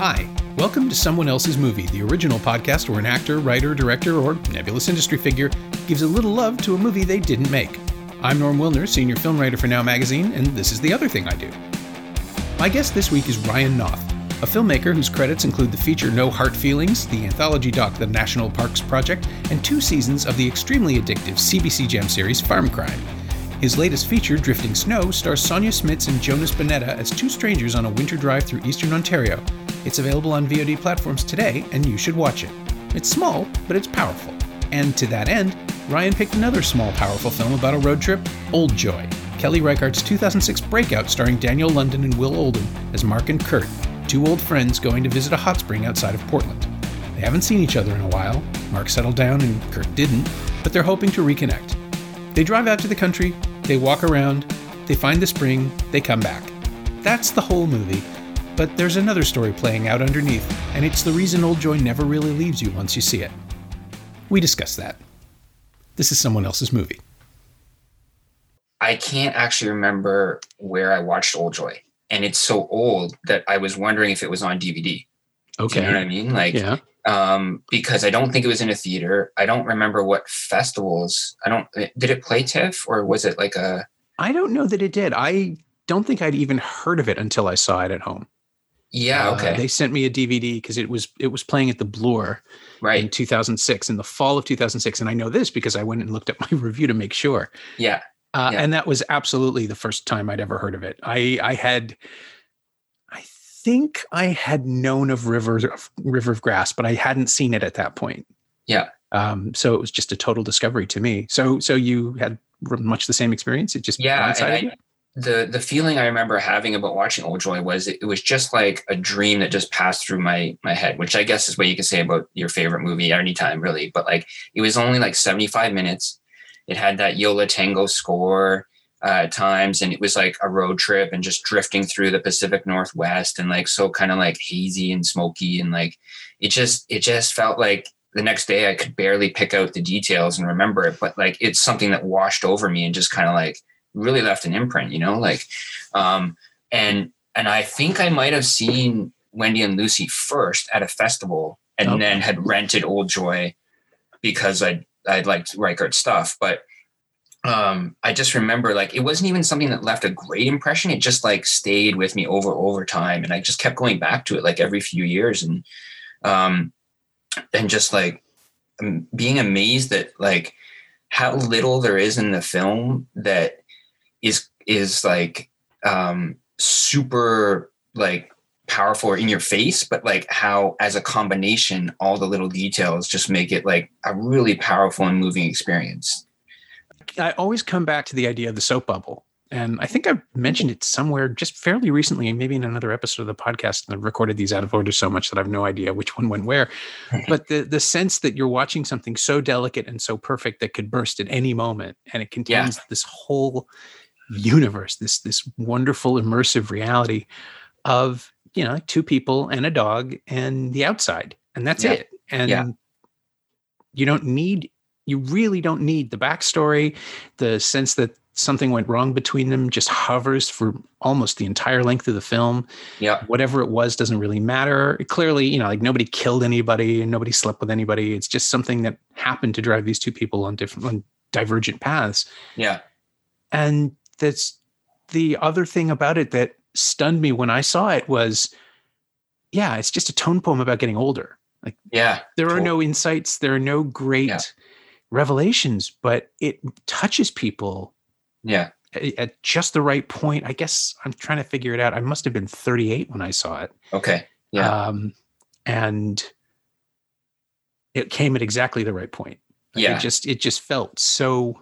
Hi. Welcome to Someone Else's Movie, the original podcast where an actor, writer, director, or nebulous industry figure gives a little love to a movie they didn't make. I'm Norm Wilner, senior film writer for Now Magazine, and this is the other thing I do. My guest this week is Ryan Noth, a filmmaker whose credits include the feature No Heart Feelings, the anthology doc The National Parks Project, and two seasons of the extremely addictive CBC Gem series Farm Crime. His latest feature, Drifting Snow, stars Sonja Smits and Jonas Bonetta as two strangers on a winter drive through eastern Ontario. It's available on VOD platforms today, and you should watch it. It's small, but it's powerful. And to that end, Ryan picked another small, powerful film about a road trip, Old Joy, Kelly Reichardt's 2006 breakout starring Daniel London and Will Oldham as Mark and Kurt, two old friends going to visit a hot spring outside of Portland. They haven't seen each other in a while. Mark settled down and Kurt didn't, but they're hoping to reconnect. They drive out to the country, they walk around, they find the spring, they come back. That's the whole movie. But there's another story playing out underneath, and it's the reason Old Joy never really leaves you once you see it. We discuss that. This is someone else's movie. I can't actually remember where I watched Old Joy. And it's so old that I was wondering if it was on DVD. Okay. Do you know what I mean? Like, Yeah. um, because I don't think it was in a theater. I don't remember what festivals. I don't. Did it play TIFF or was it like a? I don't know that it did. I don't think I'd even heard of it until I saw it at home. Yeah. Uh, Okay. they sent me a DVD because it was it was playing at the Bloor in 2006 in the fall of 2006, and I know this because I went and looked at my review to make sure. Yeah. Uh, Yeah. And that was absolutely the first time I'd ever heard of it. I I had, I think I had known of River of River of Grass, but I hadn't seen it at that point. Yeah. Um, so it was just a total discovery to me. So so you had much the same experience. It just Yeah. I, the the feeling I remember having about watching Old Joy was it, it was just like a dream that just passed through my my head, which I guess is what you can say about your favorite movie anytime, really. But like it was only like 75 minutes. It had that Yo La Tengo score uh, at times, and it was like a road trip and just drifting through the Pacific Northwest and like so kind of like hazy and smoky and like it just it just felt like the next day I could barely pick out the details and remember it, but like it's something that washed over me and just kind of like really left an imprint, you know, like, um, and, and I think I might have seen Wendy and Lucy first at a festival and Okay. then had rented Old Joy because I, I liked Reichardt stuff, but, um, I just remember like, it wasn't even something that left a great impression. It just like stayed with me over, over time. And I just kept going back to it like every few years. And, um, and just like um, being amazed that like how little there is in the film that is is like um super like powerful or in your face but like how as a combination all the little details just make it like a really powerful and moving experience I always come back to the idea of the soap bubble. And I think I've mentioned it somewhere just fairly recently, maybe in another episode of the podcast. And I've recorded these out of order so much that I have no idea which one went where. But the the sense that you're watching something so delicate and so perfect that could burst at any moment, and it contains this whole universe, this this wonderful immersive reality of you know two people and a dog and the outside, and that's Yeah. it. And Yeah. you don't need you really don't need the backstory the sense that something went wrong between them just hovers for almost the entire length of the film yeah whatever it was doesn't really matter clearly you know like nobody killed anybody and nobody slept with anybody it's just something that happened to drive these two people on different on divergent paths yeah and that's the other thing about it that stunned me when i saw it was yeah it's just a tone poem about getting older. Like, yeah there are no insights there are no great Yeah. revelations but it touches people yeah. at just the right point. I guess i'm trying to figure it out. I must have been 38 when i saw it. Okay yeah. Um and it came at exactly the right point. Like, yeah. it just it just felt so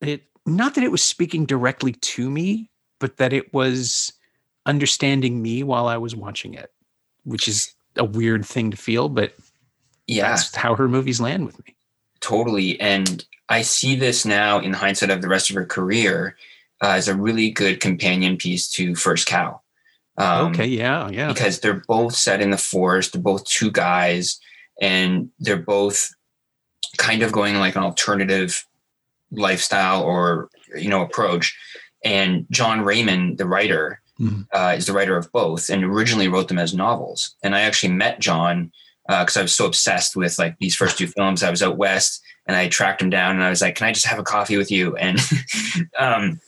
it not that it was speaking directly to me but that it was understanding me while i was watching it which is a weird thing to feel but yeah. that's how her movies land with me. Totally and i see this now in hindsight of the rest of her career uh, as a really good companion piece to first cow. Um, okay yeah yeah. because they're both set in the forest they're both two guys and they're both kind of going like an alternative lifestyle or you know approach and jon raymond the writer mm-hmm. uh, is the writer of both, and originally wrote them as novels. And I actually met Jon because uh, I was so obsessed with like these first two films. I was out west, and I tracked him down, and I was like, "Can I just have a coffee with you?" And um,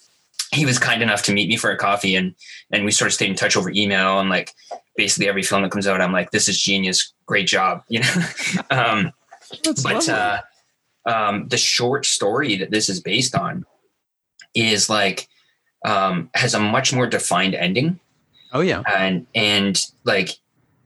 he was kind enough to meet me for a coffee, and and we sort of stayed in touch over email. And like basically every film that comes out, I'm like, "This is genius, great job," you know. um, but uh, um, the short story that this is based on is like um, has a much more defined ending. Oh yeah, and and like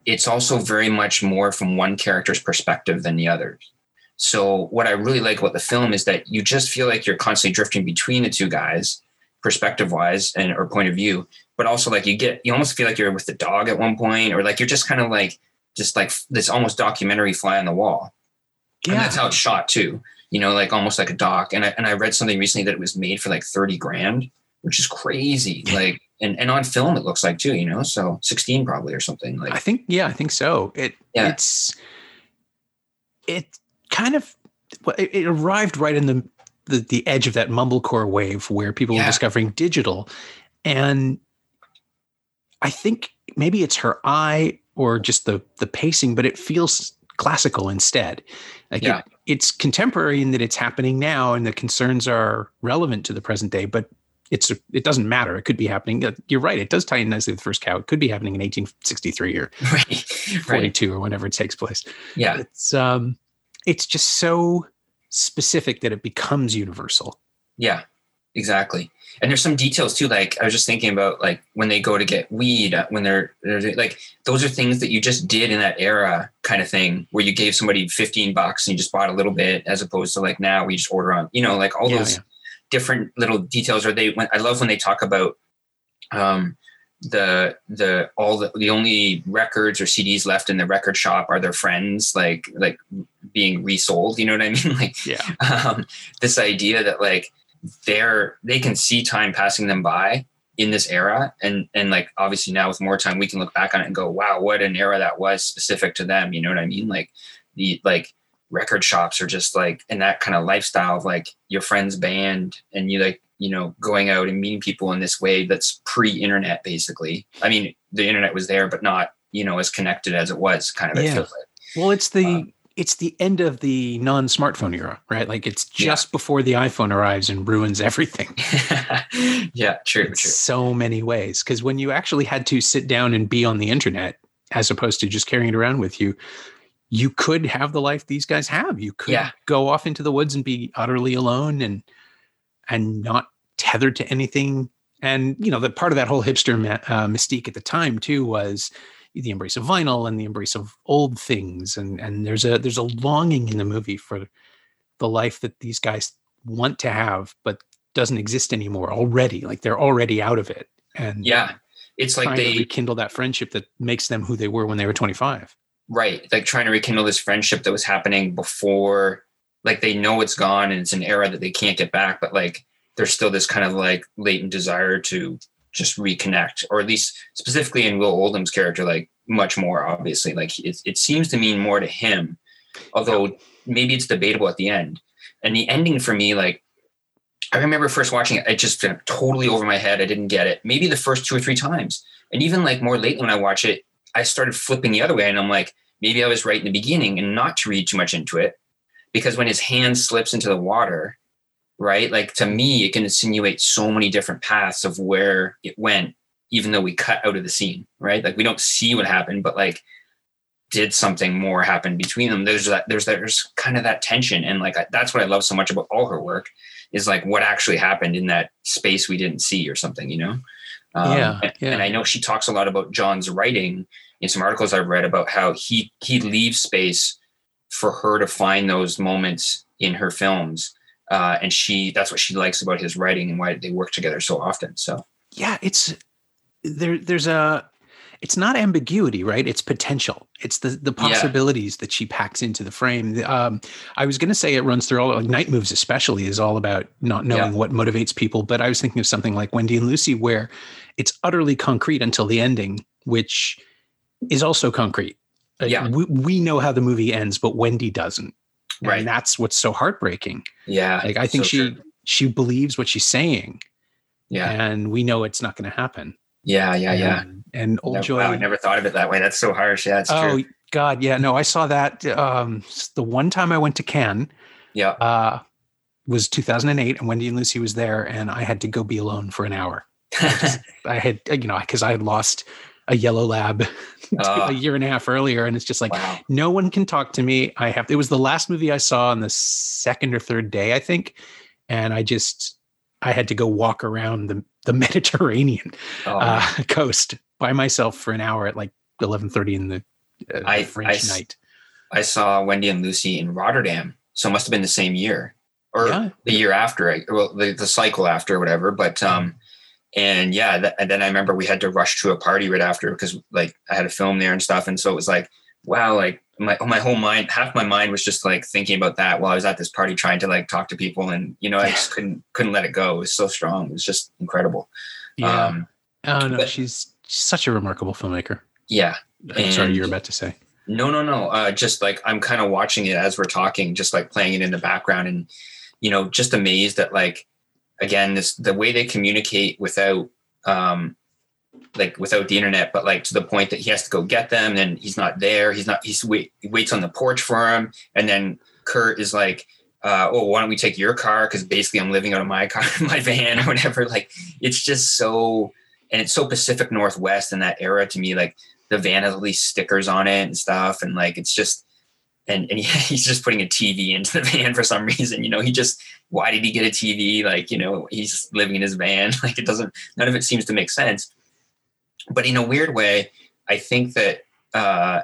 it's also very much more from one character's perspective than the others. So what I really like about the film is that you just feel like you're constantly drifting between the two guys, perspective wise and or point of view, but also like you get you almost feel like you're with the dog at one point, or like you're just kind of like just like this almost documentary fly on the wall. Yeah. And that's how it's shot too. You know, like almost like a doc. And I and I read something recently that it was made for like 30 grand, which is crazy. like and, and on film it looks like too, you know. So 16 probably or something. Like I think yeah, I think so. It yeah. it's it kind of it arrived right in the the, the edge of that mumblecore wave where people yeah. were discovering digital and i think maybe it's her eye or just the the pacing but it feels classical instead. Like yeah. it, it's contemporary in that it's happening now and the concerns are relevant to the present day, but it's it doesn't matter. It could be happening. You're right. It does tie in nicely with the first cow. It could be happening in 1863 or right. 42 right. or whenever it takes place. Yeah. It's um it's just so specific that it becomes universal. Yeah. Exactly and there's some details too like i was just thinking about like when they go to get weed uh, when they're, they're, like those are things that you just did in that era kind of thing where you gave somebody 15 bucks and you just bought a little bit as opposed to like now we just order on you know like all yeah, those yeah. different little details are they when i love when they talk about um the the all the the only records or CDs left in the record shop are their friends like like being resold you know what I mean like yeah um this idea that like they're they can see time passing them by in this era. And and like obviously now with more time we can look back on it and go wow what an era that was specific to them. You know what i mean? Like the like record shops are just like in that kind of lifestyle of like your friend's band and you like you know going out and meeting people in this way that's pre-internet basically. I mean the internet was there but not you know as connected as it was kind of yeah. well it's the um, it's the end of the non-smartphone era, right? Like it's just yeah. before the iPhone arrives and ruins everything. yeah, true, true. So many ways. Because when you actually had to sit down and be on the internet, as opposed to just carrying it around with you, you could have the life these guys have. You could yeah. go off into the woods and be utterly alone and and not tethered to anything. And you know, the part of that whole hipster uh, mystique at the time too was the embrace of vinyl and the embrace of old things. And and there's a there's a longing in the movie for the life that these guys want to have but doesn't exist anymore already. Like they're already out of it. And yeah. It's like they rekindle that friendship that makes them who they were when they were 25 right. Like trying to rekindle this friendship that was happening before like they know it's gone and it's an era that they can't get back but like there's still this kind of like latent desire to just reconnect, or at least specifically in Will Oldham's character, like much more obviously. Like it, it seems to mean more to him, although maybe it's debatable at the end. And the ending for me, like I remember first watching it, it just went totally over my head. I didn't get it. Maybe the first two or three times, and even like more lately when I watch it, I started flipping the other way, and I'm like, maybe I was right in the beginning, and not to read too much into it, because when his hand slips into the water, right? Like to me, it can insinuate so many different paths of where it went, even though we cut out of the scene, right? Like we don't see what happened, but like did something more happen between them? There's that there's there's kind of that tension, and like that's what I love so much about all her work is like what actually happened in that space we didn't see or something, you know? Um, yeah, and, yeah. and I know she talks a lot about Jon's writing in some articles I've read about how he he leaves space for her to find those moments in her films uh, and she that's what she likes about his writing and why they work together so often so. Yeah it's there there's a it's not ambiguity right? It's potential. It's the the possibilities yeah. that she packs into the frame. Um, i was going to say it runs through all like night moves especially is all about not knowing yeah. what motivates people but i was thinking of something like wendy and lucy where it's utterly concrete until the ending which is also concrete. Yeah. we, we know how the movie ends but wendy doesn't right and that's what's so heartbreaking yeah like i think so she true. she believes what she's saying yeah and we know it's not going to happen Yeah, yeah, yeah. And, and Old Never- Joy. Wow, I never thought of it that way. That's so harsh. Yeah, it's oh true. God, yeah. No, I saw that. Um, the one time I went to Cannes Yeah. uh, was 2008, and Wendy and Lucy was there, and I had to go be alone for an hour. I had, you know, because I had lost a yellow lab Oh. a year and a half earlier, and it's just like wow. no one can talk to me. I have. It was the last movie I saw on the second or third day, I think, and I just I had to go walk around the the Mediterranean Oh, uh, coast by myself for an hour at like 11:30 in the, uh, the French I night. I saw Wendy and Lucy in Rotterdam. So it must have been the same year or Yeah. the year after, well, the, the cycle after, whatever. But, um, and yeah, th- and then I remember we had to rush to a party right after because like I had a film there and stuff. And so it was like, wow, like my, my whole mind, half my mind was just like thinking about that while I was at this party trying to like talk to people. And, you know, I just couldn't, couldn't let it go. It was so strong. It was just incredible. Yeah. Um, oh no, but- she's, such a remarkable filmmaker. yeah. I'm sorry, you're about to say. No, no, no. Uh, just like I'm kind of watching it as we're talking, just like playing it in the background, and you know, just amazed at like again this the way they communicate without um like without the internet, but like to the point that he has to go get them, and he's not there. He's not. He's wait, he waits on the porch for him, and then Kurt is like. Uh, oh, why don't we take your car? Because basically, I'm living out of my car, my van, or whatever. Like, it's just so, and it's so Pacific Northwest in that era to me. Like, the van has all these stickers on it and stuff and like it's just and and he's just putting a TV into the van for some reason you know he just why did he get a TV like you know he's living in his van like it doesn't none of it seems to make sense but in a weird way I think that uh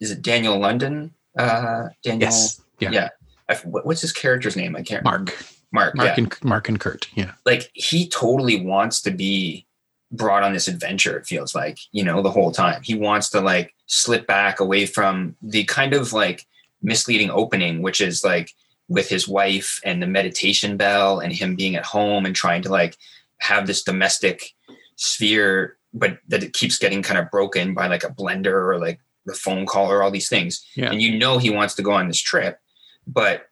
is it Daniel London uh Daniel Yes. Yeah. yeah I, what's his character's name I can't remember. Mark. Mark Mark yeah and Mark and Kurt. Yeah. like he totally wants to be brought on this adventure it feels like you know the whole time he wants to like slip back away from the kind of like misleading opening which is like with his wife and the meditation bell and him being at home and trying to like have this domestic sphere but that it keeps getting kind of broken by like a blender or like the phone call or all these things Yeah. and you know he wants to go on this trip but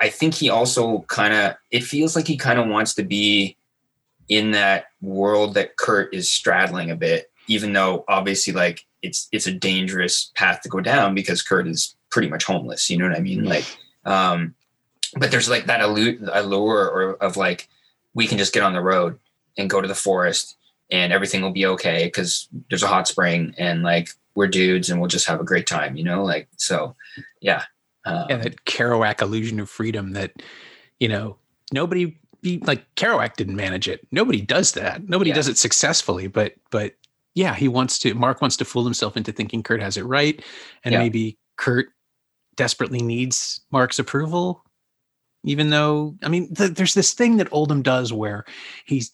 i think he also kind of it feels like he kind of wants to be in that world that Kurt is straddling a bit, even though obviously like it's it's a dangerous path to go down because Kurt is pretty much homeless. You know what I mean? Like, um, but there's like that allu- allure or of like we can just get on the road and go to the forest and everything will be okay because there's a hot spring and like we're dudes and we'll just have a great time. You know, like so, yeah. Um, yeah, that Kerouac illusion of freedom that, you know, nobody be like Kerouac didn't manage it. Nobody does that. Nobody Yeah. does it successfully, but but yeah, he wants to Mark wants to fool himself into thinking Kurt has it right. And Yeah. maybe Kurt desperately needs Mark's approval. Even though, I mean, th- there's this thing that Oldham does where he's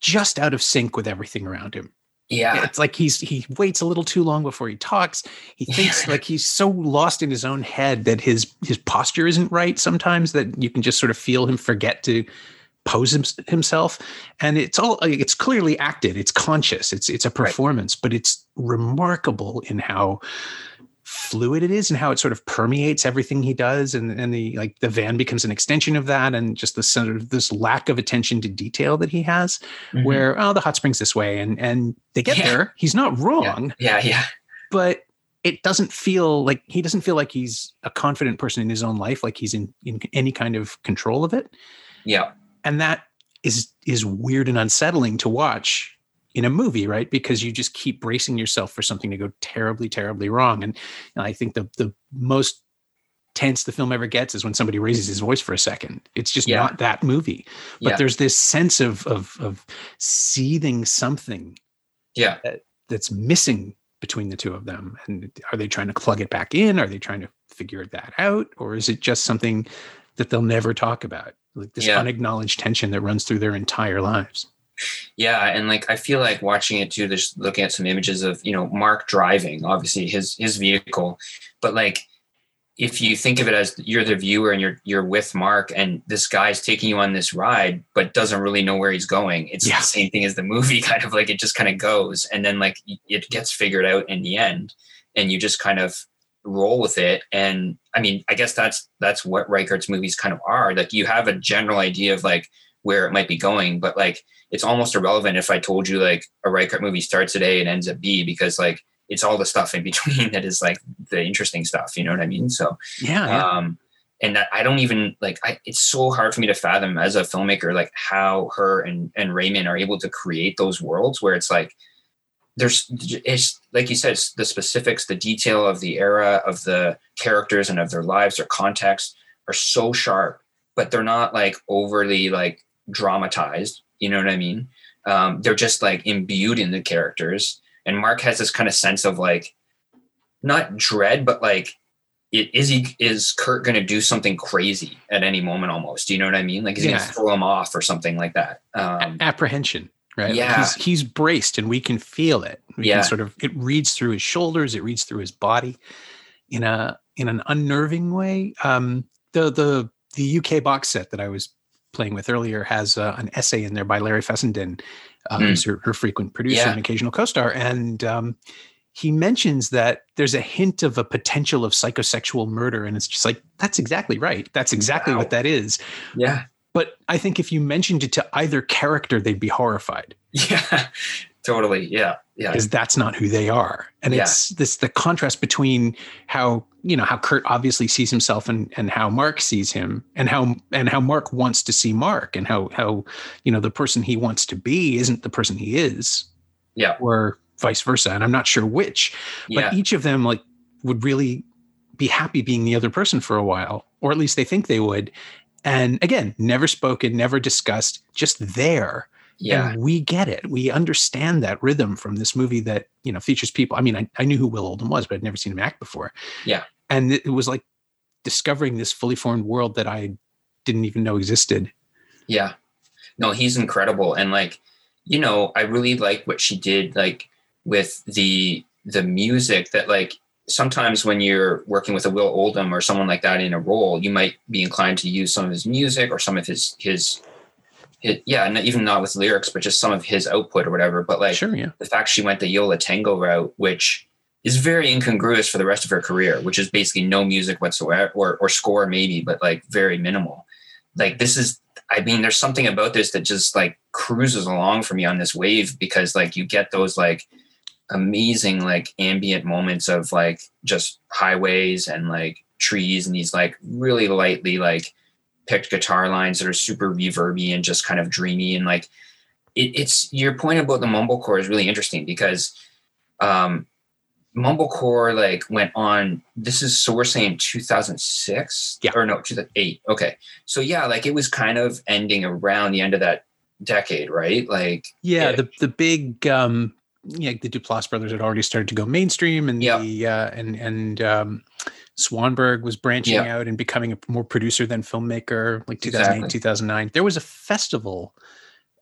just out of sync with everything around him. yeah. It's like he's he waits a little too long before he talks. He thinks like he's so lost in his own head that his his posture isn't right sometimes that you can just sort of feel him forget to pose him, himself and it's all it's clearly acted it's conscious it's it's a performance but it's remarkable in how fluid it is and how it sort of permeates everything he does and and the like the van becomes an extension of that and just the sort of this lack of attention to detail that he has Mhm. where oh the hot springs this way and and they get Yeah. there. He's not wrong. Yeah, yeah, but it doesn't feel like he doesn't feel like he's a confident person in his own life like he's in in any kind of control of it. Yeah, and that is is weird and unsettling to watch in a movie right? Because you just keep bracing yourself for something to go terribly terribly wrong. And, and i think the the most tense the film ever gets is when somebody raises his voice for a second. It's just Yeah. not that movie. But Yeah. there's this sense of of of seething something yeah. that's missing between the two of them. And are they trying to plug it back in? Are they trying to figure that out? Or is it just something that they'll never talk about? Like this Yeah. unacknowledged tension that runs through their entire lives Yeah, and like I feel like watching it too. Just looking at some images of you know Mark driving, obviously his his vehicle, but like if you think of it as you're the viewer and you're you're with Mark, and this guy's taking you on this ride, but doesn't really know where he's going. It's Yeah. the same thing as the movie, kind of like it just kind of goes, and then like it gets figured out in the end, and you just kind of roll with it. And I mean, I guess that's that's what Reichardt's movies kind of are. Like you have a general idea of like where it might be going, but like it's almost irrelevant if I told you like a Reichardt movie starts at A and ends at B because like it's all the stuff in between that is like the interesting stuff. You know what I mean? So yeah, yeah. um, and that I don't even like. I, it's so hard for me to fathom as a filmmaker, like how her and and Raymond are able to create those worlds where it's like there's it's like you said it's the specifics the detail of the era of the characters and of their lives their context are so sharp but they're not like overly like dramatized you know what i mean? Um, they're just like imbued in the characters. And mark has this kind of sense of like not dread but like it, is he is kurt going to do something crazy at any moment almost? You know what i mean? Like is Yeah. going to throw him off or something like that? Um, apprehension right? Like, Yeah. he's, he's braced and we can feel it. We Yeah. can sort of it reads through his shoulders it reads through his body in a in an unnerving way. Um the the the uk box set that i was playing with earlier has uh, an essay in there by larry fessenden uh, Hmm. who's her, her frequent producer Yeah. and occasional co-star and um he mentions that there's a hint of a potential of psychosexual murder and it's just like that's exactly right that's exactly Wow. what that is yeah but I think if you mentioned it to either character, they'd be horrified Yeah, totally. Yeah, yeah, because that's not who they are. And Yeah. it's this the contrast between how you know how Kurt obviously sees himself and and how Mark sees him and how and how Mark wants to see Mark and how how you know the person he wants to be isn't the person he is yeah, or vice versa. And I'm not sure which, but yeah, each of them like would really be happy being the other person for a while, or at least they think they would. And again, never spoken, never discussed, just there. Yeah, And we get it. We understand that rhythm from this movie that, you know, features people. I mean, I, I knew who Will Oldham was, but I'd never seen him act before. Yeah. And it, it was like discovering this fully formed world that I didn't even know existed. yeah. No, he's incredible, and like, you know, I really like what she did, like with the the music that like sometimes when you're working with a Will Oldham or someone like that in a role, you might be inclined to use some of his music or some of his his, his yeah, not even not with lyrics, but just some of his output or whatever. But like sure, yeah. the fact she went the Yo La Tengo route, which is very incongruous for the rest of her career, which is basically no music whatsoever or, or score maybe, but like very minimal. Like this is, I mean, there's something about this that just like cruises along for me on this wave because like you get those like amazing like ambient moments of like just highways and like trees and these like really lightly like picked guitar lines that are super reverby and just kind of dreamy and like it, it's your point about the mumblecore is really interesting because um mumblecore like went on this is so we're saying 2006 Yeah. or no 2008 okay so yeah like it was kind of ending around the end of that decade right like Yeah, Yeah. the the big um yeah, the Duplass brothers had already started to go mainstream and Yeah. the uh and and um Swanberg was branching Yeah. out and becoming a more producer than filmmaker like 2008 Exactly. 2009 there was a festival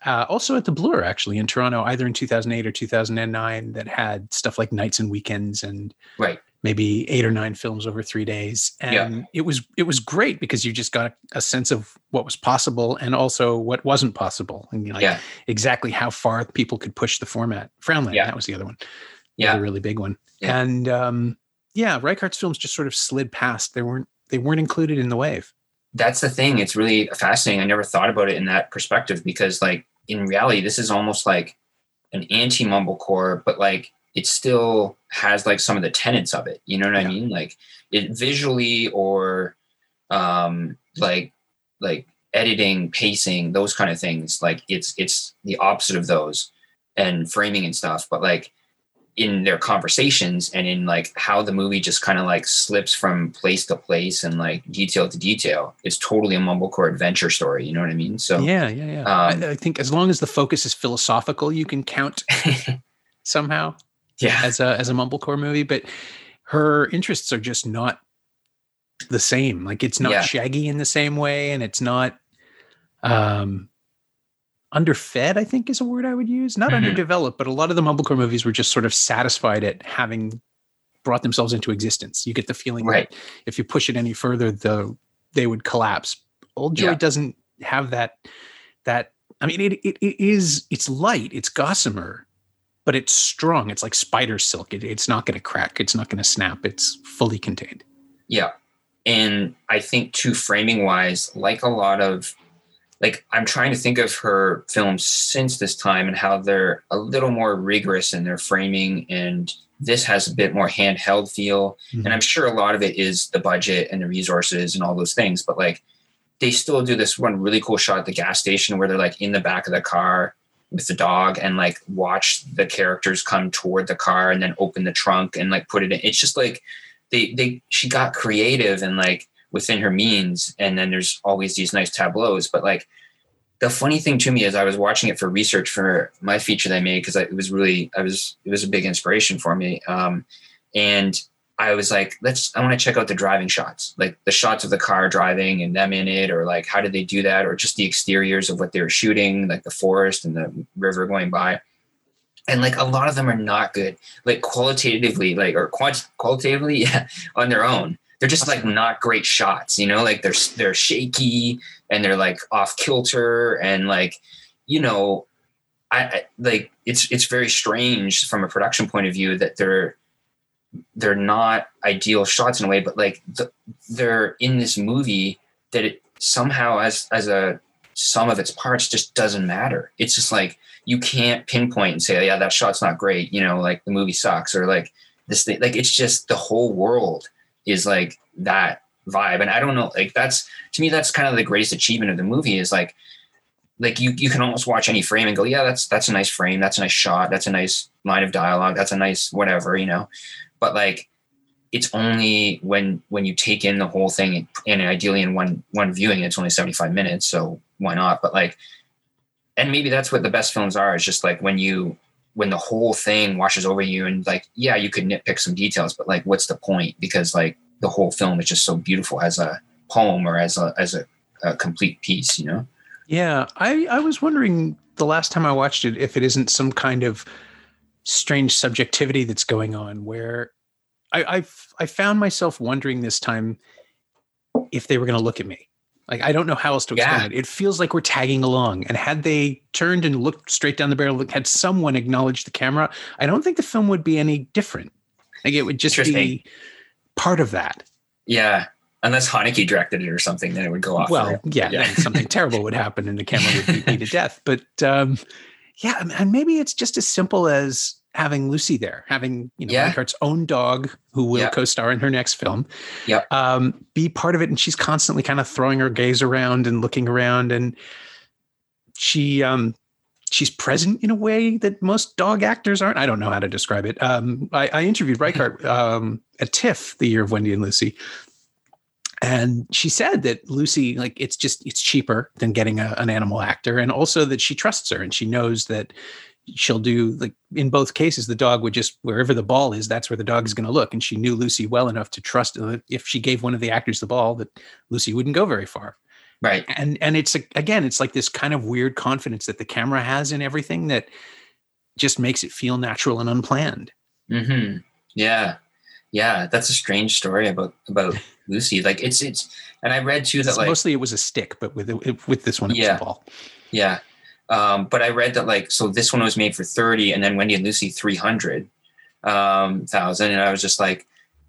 uh, also at the Bloor actually in Toronto either in 2008 or 2009 that had stuff like nights and weekends and right maybe eight or nine films over three days and Yeah. it was it was great because you just got a, sense of what was possible and also what wasn't possible and like yeah exactly how far people could push the format Frownland Yeah. that was the other one Yeah. the really big one Yeah. and um yeah Reichardt's films just sort of slid past. They weren't they weren't included in the wave. That's the thing. It's really fascinating. I never thought about it in that perspective because like in reality this is almost like an anti mumblecore but like it still has like some of the tenets of it. You know what Yeah. i mean? Like it visually or um like like editing pacing those kind of things like it's it's the opposite of those and framing and stuff. But like in their conversations and in like how the movie just kind of like slips from place to place and like detail to detail it's totally a mumblecore adventure story you know what i mean so yeah yeah yeah um, I, I think as long as the focus is philosophical you can count somehow yeah as a as a mumblecore movie, but her interests are just not the same. Like it's not Yeah. shaggy in the same way, and it's not um underfed, I think is a word I would use. Not Mhm. underdeveloped, but a lot of the mumblecore movies were just sort of satisfied at having brought themselves into existence. You get the feeling Right. that if you push it any further, the they would collapse. Old Joy Yeah. doesn't have that that I mean it, it it is it's light, it's gossamer, but it's strong. It's like spider silk. It, it's not going to crack. It's not going to snap. It's fully contained. Yeah. And I think too framing wise, like a lot of like I'm trying to think of her films since this time and how they're a little more rigorous in their framing and this has a bit more handheld feel mm-hmm. and i'm sure a lot of it is the budget and the resources and all those things but like they still do this one really cool shot at the gas station where they're like in the back of the car with the dog and like watch the characters come toward the car and then open the trunk and like put it in it's just like they they she got creative and like within her means and then there's always these nice tableaus but like the funny thing to me is I was watching it for research for my feature that I made because it was really I was it was a big inspiration for me. Um, and I was like, let's I want to check out the driving shots, like the shots of the car driving and them in it, or like how did they do that, or just the exteriors of what they were shooting, like the forest and the river going by. And like a lot of them are not good, like qualitatively, like or quant- qualitatively, yeah, on their own they're just like not great shots, you know, like they're they're shaky and they're like off kilter and like you know I, I, like it's it's very strange from a production point of view that they're they're not ideal shots in a way but like the, they're in this movie that it somehow as as a sum of its parts just doesn't matter. It's just like you can't pinpoint and say yeah that shot's not great you know like the movie sucks or like this thing like it's just the whole world is like that vibe. And i don't know like that's to me that's kind of the greatest achievement of the movie is like like you you can almost watch any frame and go yeah that's that's a nice frame. That's a nice shot. That's a nice line of dialogue. That's a nice whatever you know? But like it's only when when you take in the whole thing and ideally in one one viewing it's only 75 minutes so why not? But like and maybe that's what the best films are is just like when you when the whole thing washes over you and like yeah you could nitpick some details but like what's the point because like the whole film is just so beautiful as a poem or as a as a, a complete piece, you know? Yeah, I I was wondering the last time I watched it if it isn't some kind of strange subjectivity that's going on where I I've I found myself wondering this time if they were going to look at me. Like I don't know how else to explain yeah. it. It feels like we're tagging along. And had they turned and looked straight down the barrel, had someone acknowledged the camera, I don't think the film would be any different. Like it would just be part of that. Yeah. Unless Haneke directed it or something, then it would go off. Well, yeah, yeah. something terrible would happen and the camera would beat me to death. But um, yeah, and maybe it's just as simple as having Lucy there, having you know yeah. Own dog who will yeah. co-star in her next film, yeah, um, be part of it, and she's constantly kind of throwing her gaze around and looking around, and she um, she's present in a way that most dog actors aren't. I don't know how to describe it. Um, I, I, interviewed Reichardt um, at TIFF the year of Wendy and Lucy, and she said that Lucy, like, it's just it's cheaper than getting a, an animal actor, and also that she trusts her and she knows that she'll do like in both cases the dog would just wherever the ball is that's where the dog is going to look and she knew lucy well enough to trust that if she gave one of the actors the ball that lucy wouldn't go very far. Right. And and it's again it's like this kind of weird confidence that the camera has in everything that just makes it feel natural and unplanned. Mm-hmm. yeah. Yeah that's a strange story about about lucy. Like it's it's and i read too that it's like mostly it was a stick but with with this one it yeah, was a ball. Yeah um, but i read that like so this one was made for 30 and then wendy and lucy 300 um, thousand and i was just like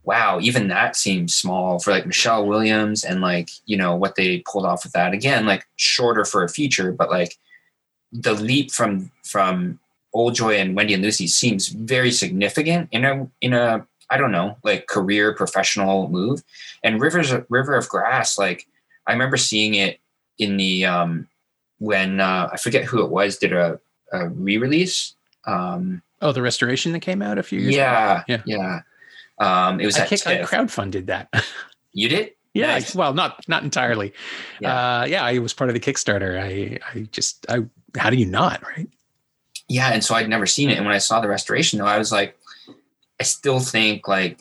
wow, even that seems small for like Michelle Williams and like, you know, what they pulled off with that. Again, like shorter for a feature, but like the leap from from Old Joy and Wendy and Lucy seems very significant in a in a I don't know, like career professional move. And Rivers River of Grass, like I remember seeing it in the um when uh I forget who it was, did a, a re-release. Um Oh, the restoration that came out a few years yeah, ago. Yeah. Yeah. Um, it was I, kick, I crowdfunded that. you did? Yeah, nice. well, not not entirely. Yeah. Uh, yeah, I was part of the Kickstarter. I I just I how do you not right? Yeah, and so I'd never seen it, and when I saw the restoration, though, I was like, I still think like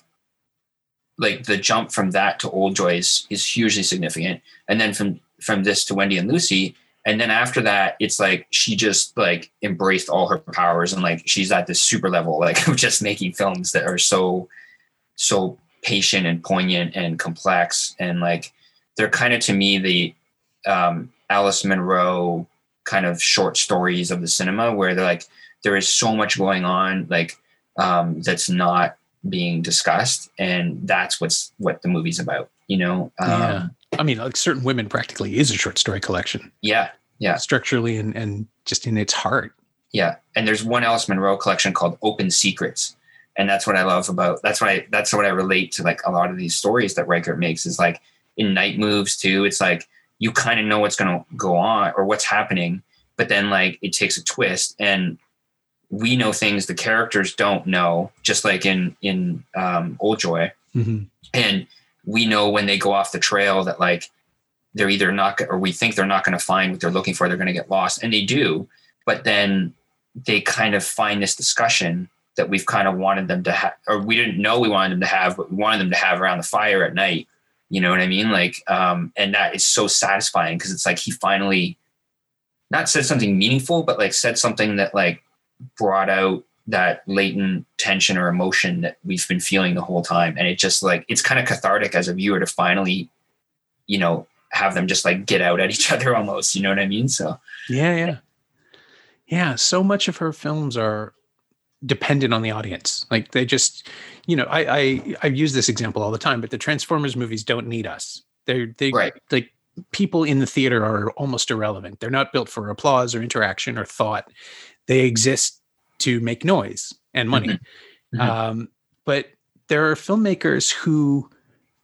like the jump from that to Old Joy is, is hugely significant, and then from from this to Wendy and Lucy, and then after that, it's like she just like embraced all her powers, and like she's at this super level, like of just making films that are so so patient and poignant and complex. And like they're kind of to me the um, Alice Munro kind of short stories of the cinema where they're like there is so much going on like um, that's not being discussed. And that's what's what the movie's about you know? Um, yeah I mean, like certain women practically is a short story collection. Yeah, yeah, structurally and and just in its heart. Yeah, and there's one Alice Munro collection called Open Secrets, and that's what I love about. That's what I. That's what I relate to. Like a lot of these stories that Reichardt makes is like in Night Moves too. It's like you kind of know what's going to go on or what's happening, but then like it takes a twist and we know things the characters don't know, just like in in um, Old Joy, mm-hmm. and we know when they go off the trail that like they're either not or we think they're not going to find what they're looking for. They're going to get lost, and they do. But then they kind of find this discussion that we've kind of wanted them to have, or we didn't know we wanted them to have, but we wanted them to have around the fire at night. You know what I mean? Like, um, and that is so satisfying because it's like he finally not said something meaningful, but like said something that like brought out that latent tension or emotion that we've been feeling the whole time. And it just like, it's kind of cathartic as a viewer to finally, you know, have them just like get out at each other almost, you know what I mean? So, yeah, yeah. Yeah. So much of her films are dependent on the audience. Like they just, you know, I, I, I've used this example all the time, but the Transformers movies don't need us. They're, they, right. like people in the theater are almost irrelevant. They're not built for applause or interaction or thought they exist to make noise and money. Mm-hmm. Mm-hmm. Um, but there are filmmakers who,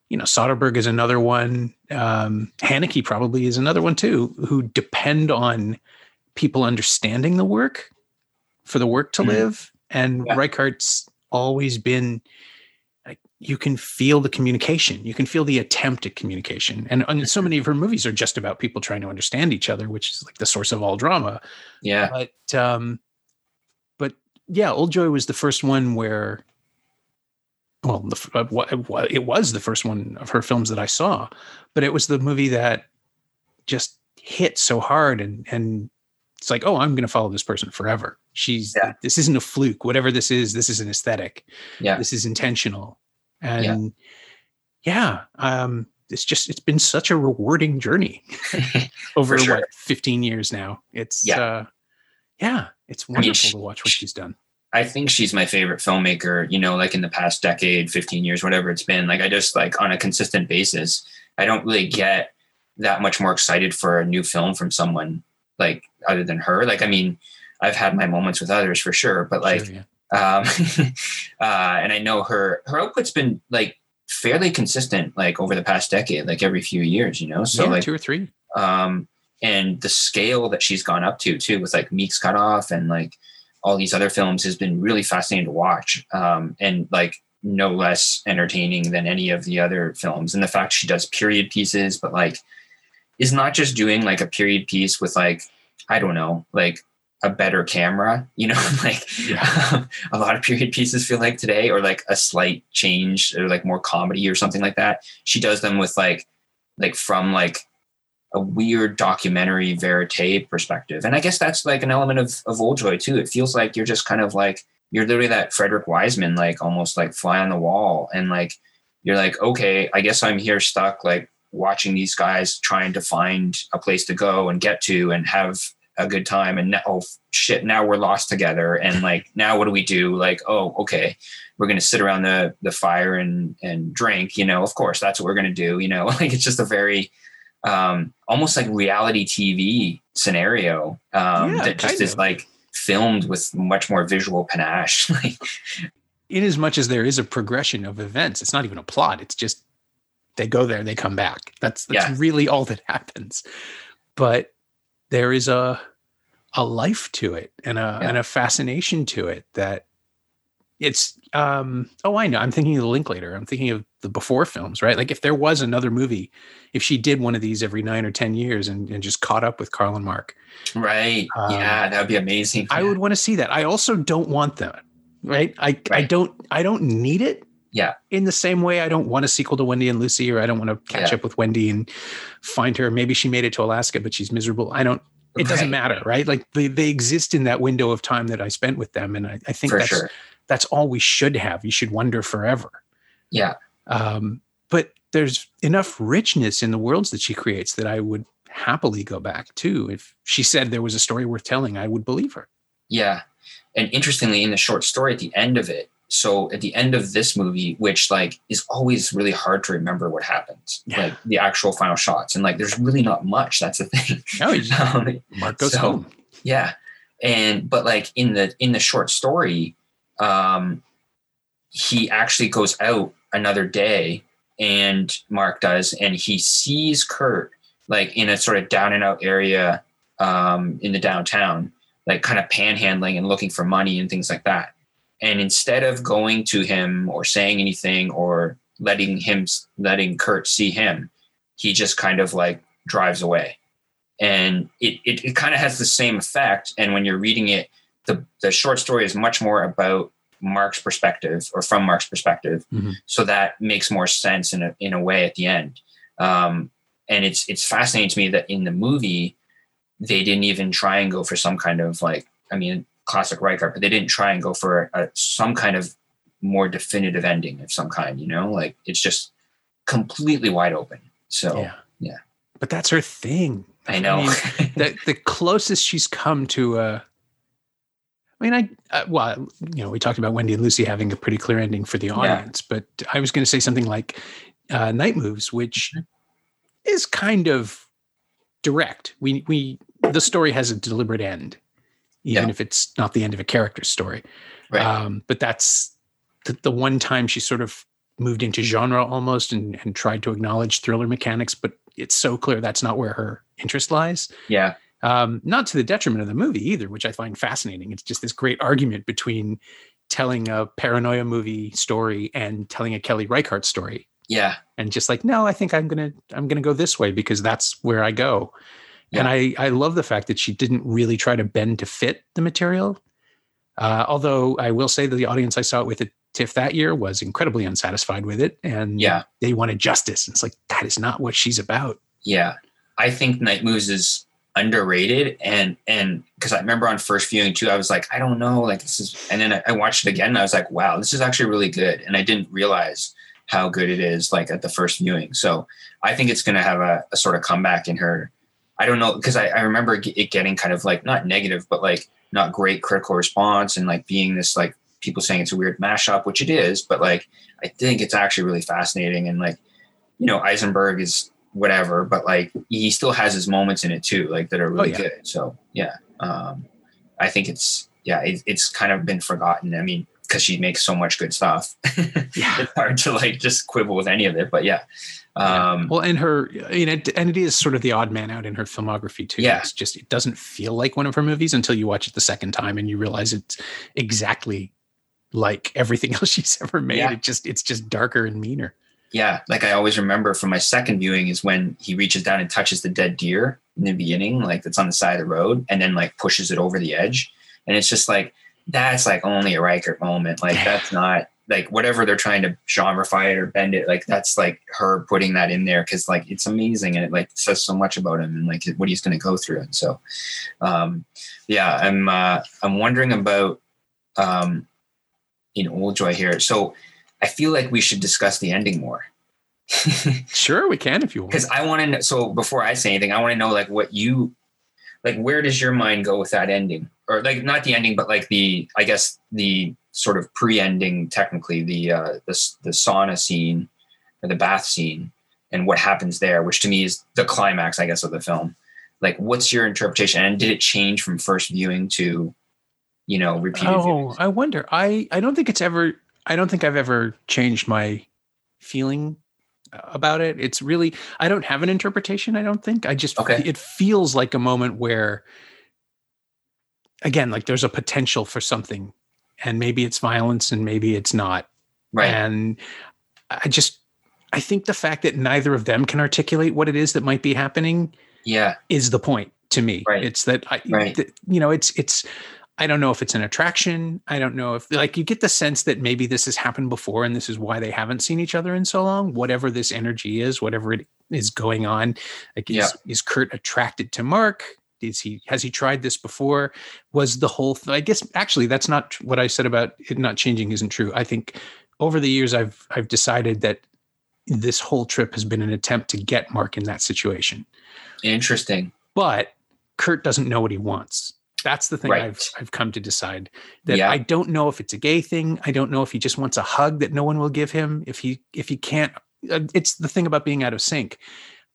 you know, Soderbergh is another one. Um, Haneke probably is another one too, who depend on people understanding the work for the work to mm-hmm. live. And yeah. Reichardt's always been like you can feel the communication, you can feel the attempt at communication. And, and so many of her movies are just about people trying to understand each other, which is like the source of all drama. Yeah. But um, yeah, Old Joy was the first one where, well, the, uh, it was the first one of her films that I saw, but it was the movie that just hit so hard and and it's like, oh, I'm going to follow this person forever. She's yeah. this isn't a fluke. Whatever this is, this is an aesthetic. Yeah, this is intentional, and yeah, yeah um, it's just it's been such a rewarding journey over sure. what 15 years now. It's yeah. Uh, yeah, it's wonderful I mean, she, to watch what she's done. I think she's my favorite filmmaker, you know, like in the past decade, 15 years, whatever it's been. Like I just like on a consistent basis, I don't really get that much more excited for a new film from someone like other than her. Like, I mean, I've had my moments with others for sure, but like, sure, yeah. um, uh, and I know her, her output's been like fairly consistent, like over the past decade, like every few years, you know? So yeah, like two or three. Um, and the scale that she's gone up to too with like Meek's Cut Off and like all these other films has been really fascinating to watch um, and like no less entertaining than any of the other films and the fact she does period pieces but like is not just doing like a period piece with like i don't know like a better camera you know like yeah. a lot of period pieces feel like today or like a slight change or like more comedy or something like that she does them with like like from like a weird documentary verite perspective. And I guess that's like an element of, of Old Joy too. It feels like you're just kind of like, you're literally that Frederick Wiseman, like almost like fly on the wall. And like, you're like, okay, I guess I'm here stuck, like watching these guys trying to find a place to go and get to and have a good time. And now, oh shit, now we're lost together. And like, now what do we do? Like, oh, okay, we're going to sit around the, the fire and, and drink, you know, of course that's what we're going to do. You know, like it's just a very, um, almost like reality TV scenario um, yeah, that just is of. like filmed with much more visual panache. Like, in as much as there is a progression of events, it's not even a plot. It's just they go there, they come back. That's that's yeah. really all that happens. But there is a a life to it and a yeah. and a fascination to it that it's um oh i know. I'm thinking of the linklater i'm thinking of the before films right? Like if there was another movie if she did one of these every nine or ten years and, and just caught up with carl and mark. Right. Um, yeah that would be amazing. I yeah. would want to see that. I also don't want that right? I right. i don't i don't need it yeah. in the same way i don't want a sequel to wendy and lucy or i don't want to catch yeah. up with wendy and find her. Maybe she made it to alaska but she's miserable. I don't it doesn't matter right? Like they, they exist in that window of time that i spent with them and i, I think For that's sure that's all we should have. You should wonder forever. Yeah. Um, but there's enough richness in the worlds that she creates that I would happily go back to. If she said there was a story worth telling, I would believe her. Yeah. And interestingly, in the short story at the end of it, so at the end of this movie, which like is always really hard to remember what happens, Yeah. like the actual final shots, and like there's really not much. That's the thing. No, he's- Um, Mark goes So- home. yeah, and but like in the in the short story, um, he actually goes out another day, and Mark does, and he sees Kurt like in a sort of down and out area um, in the downtown, like kind of panhandling and looking for money and things like that. And instead of going to him or saying anything or letting him letting Kurt see him, he just kind of like drives away and it, it, it kind of has the same effect and when you're reading it the, the short story is much more about mark's perspective or from mark's perspective Mhm. so that makes more sense in a, in a way at the end um, and it's it's fascinating to me that in the movie they didn't even try and go for some kind of like i mean classic Reichardt, but they didn't try and go for a, some kind of more definitive ending of some kind you know like it's just completely wide open so yeah. yeah. But that's her thing. i know mean, the the closest she's come to a I mean, I uh, well, you know, we talked about Wendy and Lucy having a pretty clear ending for the audience, but I was going to say something like uh, Night Moves, which is kind of direct. We we the story has a deliberate end, even Yeah. if it's not the end of a character's story. right Um, but that's the, the one time she sort of moved into genre almost and, and tried to acknowledge thriller mechanics, but it's so clear that's not where her interest lies. yeah Um, not to the detriment of the movie either, which I find fascinating. It's just this great argument between telling a paranoia movie story and telling a Kelly Reichardt story. yeah And just like, no, I think I'm gonna I'm gonna go this way because that's where I go. And I I love the fact that she didn't really try to bend to fit the material. Uh, although I will say that the audience I saw it with at TIFF that year was incredibly unsatisfied with it, and Yeah. they wanted justice. And it's like that is not what she's about. Yeah, I think Night Moves is underrated, and and because I remember on first viewing too, I was like, I don't know, like this is, and then I, watched it again, and I was like, wow, this is actually really good, and I didn't realize how good it is, like at the first viewing. So I think it's going to have a, a sort of comeback in her. I don't know because I, I remember it getting kind of like not negative, but like not great critical response, and like being this like people saying it's a weird mashup, which it is, but like I think it's actually really fascinating, and like you know Eisenberg is whatever, but like he still has his moments in it too, like that are really yeah. good. So yeah, um, I think it's yeah, it, it's kind of been forgotten. I mean, because she makes so much good stuff, Yeah. it's hard to like just quibble with any of it. But yeah, um, Well, and her, you know, and it is sort of the odd man out in her filmography too. Yeah. It's just it doesn't feel like one of her movies until you watch it the second time and you realize it's exactly like everything else she's ever made. Yeah. It just it's just darker and meaner. Yeah, like I always remember from my second viewing is when he reaches down and touches the dead deer in the beginning, like that's on the side of the road, and then like pushes it over the edge, and it's just like that's like only a Reichardt moment. Like that's not like whatever they're trying to genreify it or bend it. Like that's like her putting that in there because like it's amazing and it like says so much about him and like what he's going to go through. And so, um, yeah, I'm uh, I'm wondering about um, in Old Joy here. So I feel like we should discuss the ending more. Sure, we can if you want. because I want to know. So before I say anything, I want to know like what you like. Where does your mind go with that ending, or like not the ending, but like the I guess the sort of pre-ending, technically the uh, the the sauna scene or the bath scene, and what happens there, which to me is the climax, I guess, of the film. Like, what's your interpretation, and did it change from first viewing to, you know, repeated? Oh, viewings? I wonder. I I don't think it's ever. I don't think I've ever changed my feeling uh, about it. It's really. I don't have an interpretation. I don't think. I just. Okay. It feels like a moment where. Again, like there's a potential for something, and maybe it's violence, and maybe it's not. right. And I just. I think the fact that neither of them can articulate what it is that might be happening yeah. is the point to me. Right. It's that I, Right. you know, it's it's. I don't know if it's an attraction. I don't know if like you get the sense that maybe this has happened before, and this is why they haven't seen each other in so long. Whatever this energy is, whatever it is going on, like is is Kurt attracted to Mark? Is he has he tried this before? Was the whole? Th- I guess actually that's not what I said about it not changing. Isn't true. I think over the years I've I've decided that this whole trip has been an attempt to get Mark in that situation Interesting. but Kurt doesn't know what he wants. That's the thing Right. I've I've come to decide that Yeah. I don't know if it's a gay thing. I don't know if he just wants a hug that no one will give him. If he if he can't, uh, it's the thing about being out of sync.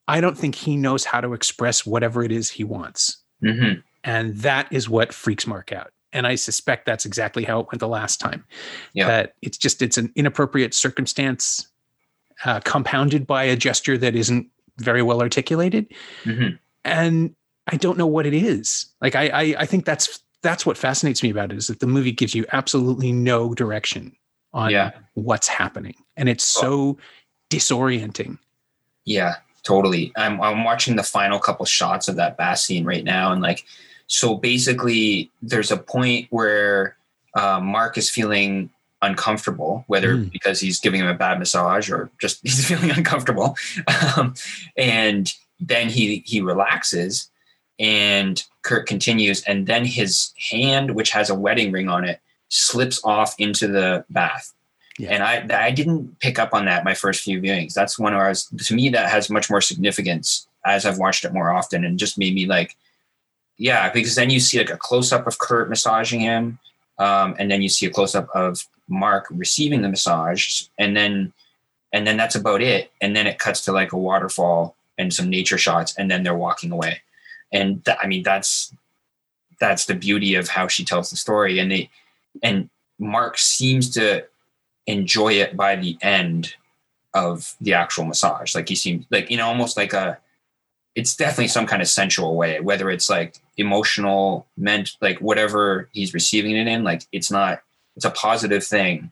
I don't think he knows how to express whatever it is he wants, hmm and that is what freaks Mark out. And I suspect that's exactly how it went the last time. Yeah. That it's just it's an inappropriate circumstance, uh, compounded by a gesture that isn't very well articulated hmm and I don't know what it is. Like I, I, I think that's that's what fascinates me about it is that the movie gives you absolutely no direction on Yeah. what's happening, and it's so disorienting. Yeah, totally. I'm I'm watching the final couple shots of that bath scene right now, and like, so basically, there's a point where uh, Mark is feeling uncomfortable, whether Mm. because he's giving him a bad massage or just he's feeling uncomfortable, um, and then he he relaxes, and Kurt continues, and then his hand, which has a wedding ring on it, slips off into the bath. Yeah. And I I didn't pick up on that my first few viewings. That's one where I was to me that has much more significance as I've watched it more often and just made me like, yeah, because then you see like a close up of Kurt massaging him, um, and then you see a close up of Mark receiving the massage, and then and then that's about it. And then it cuts to like a waterfall and some nature shots, and then they're walking away. And that, I mean that's that's the beauty of how she tells the story, and they and Mark seems to enjoy it by the end of the actual massage. Like he seems like, you know, almost like a, it's definitely some kind of sensual way, whether it's like emotional, meant like whatever he's receiving it in, like it's not, it's a positive thing.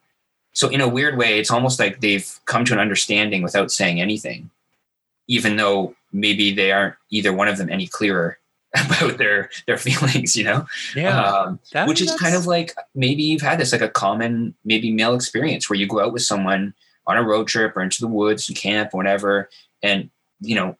So in a weird way, it's almost like they've come to an understanding without saying anything, even though maybe they aren't either one of them any clearer about their their feelings, you know? yeah Um, That- which is kind of like maybe you've had this like a common maybe male experience where you go out with someone on a road trip or into the woods and camp or whatever and you know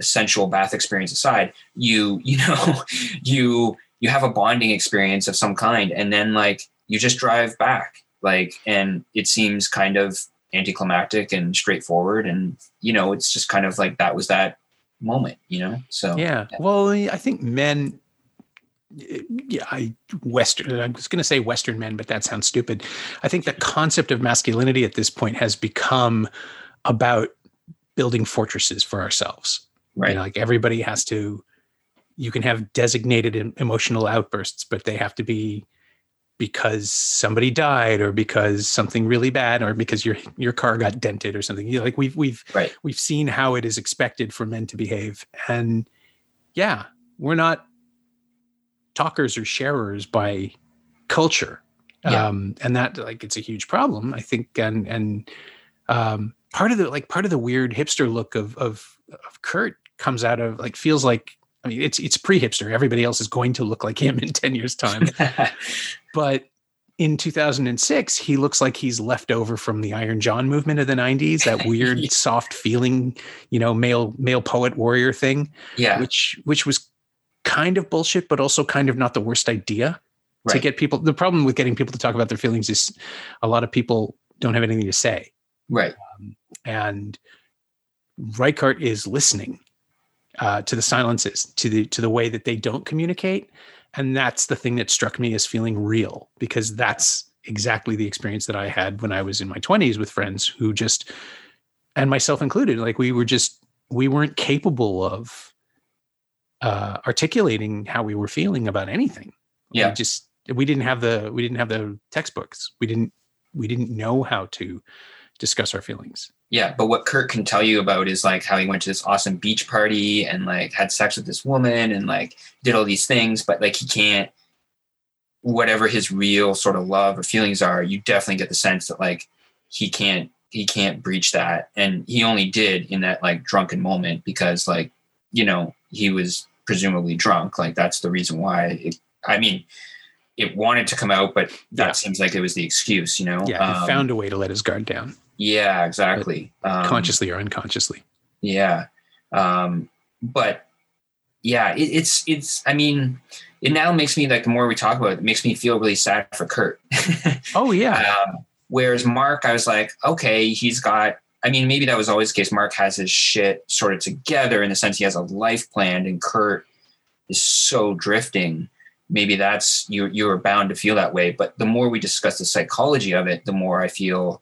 sensual bath experience aside you you know you you have a bonding experience of some kind and then like you just drive back like and it seems kind of anticlimactic and straightforward and you know it's just kind of like that was that moment you know so yeah. Well, I think men. Yeah, I Western. I was going to say Western men, but that sounds stupid. I think the concept of masculinity at this point has become about building fortresses for ourselves. right You know, like everybody has to. You can have designated emotional outbursts, but they have to be because somebody died, or because something really bad, or because your your car got dented, or something. You know, like we've we've Right. we've seen how it is expected for men to behave, and yeah, we're not talkers or sharers by culture, Yeah. um, and that like it's a huge problem, I think, and and um, part of the like part of the weird hipster look of of of Kurt comes out of like feels like I mean it's it's pre-hipster. Everybody else is going to look like him in 10 years time. but in 2006 he looks like he's left over from the Iron John movement of the 90s, that weird Yeah. soft feeling, you know, male male poet warrior thing, yeah which which was kind of bullshit but also kind of not the worst idea to get people the problem with getting people to talk about their feelings is a lot of people don't have anything to say right um, and Reichardt is listening uh, to the silences, to the to the way that they don't communicate, and that's the thing that struck me as feeling real because that's exactly the experience that I had when I was in my twenties with friends who just, and myself included, like we were just we weren't capable of uh, articulating how we were feeling about anything. Yeah. we just we didn't have the we didn't have the textbooks. We didn't we didn't know how to discuss our feelings. Yeah, but what Kurt can tell you about is like how he went to this awesome beach party and like had sex with this woman and like did all these things, but like he can't whatever his real sort of love or feelings are, you definitely get the sense that like he can't he can't breach that. And he only did in that like drunken moment because like, you know, he was presumably drunk. Like that's the reason why it, I mean, it wanted to come out, but that Yeah. seems like it was the excuse, you know? Yeah, he Um, found a way to let his guard down, yeah, exactly. Um, consciously or unconsciously. Yeah. Um, but yeah, it, it's, it's, I mean, it now makes me like, the more we talk about it, it makes me feel really sad for Kurt. Oh yeah, um, whereas Mark, I was like, okay, he's got, I mean, maybe that was always the case. Mark has his shit sort of together in the sense he has a life planned and Kurt is so drifting. maybe that's you you're bound to feel that way but the more we discuss the psychology of it the more i feel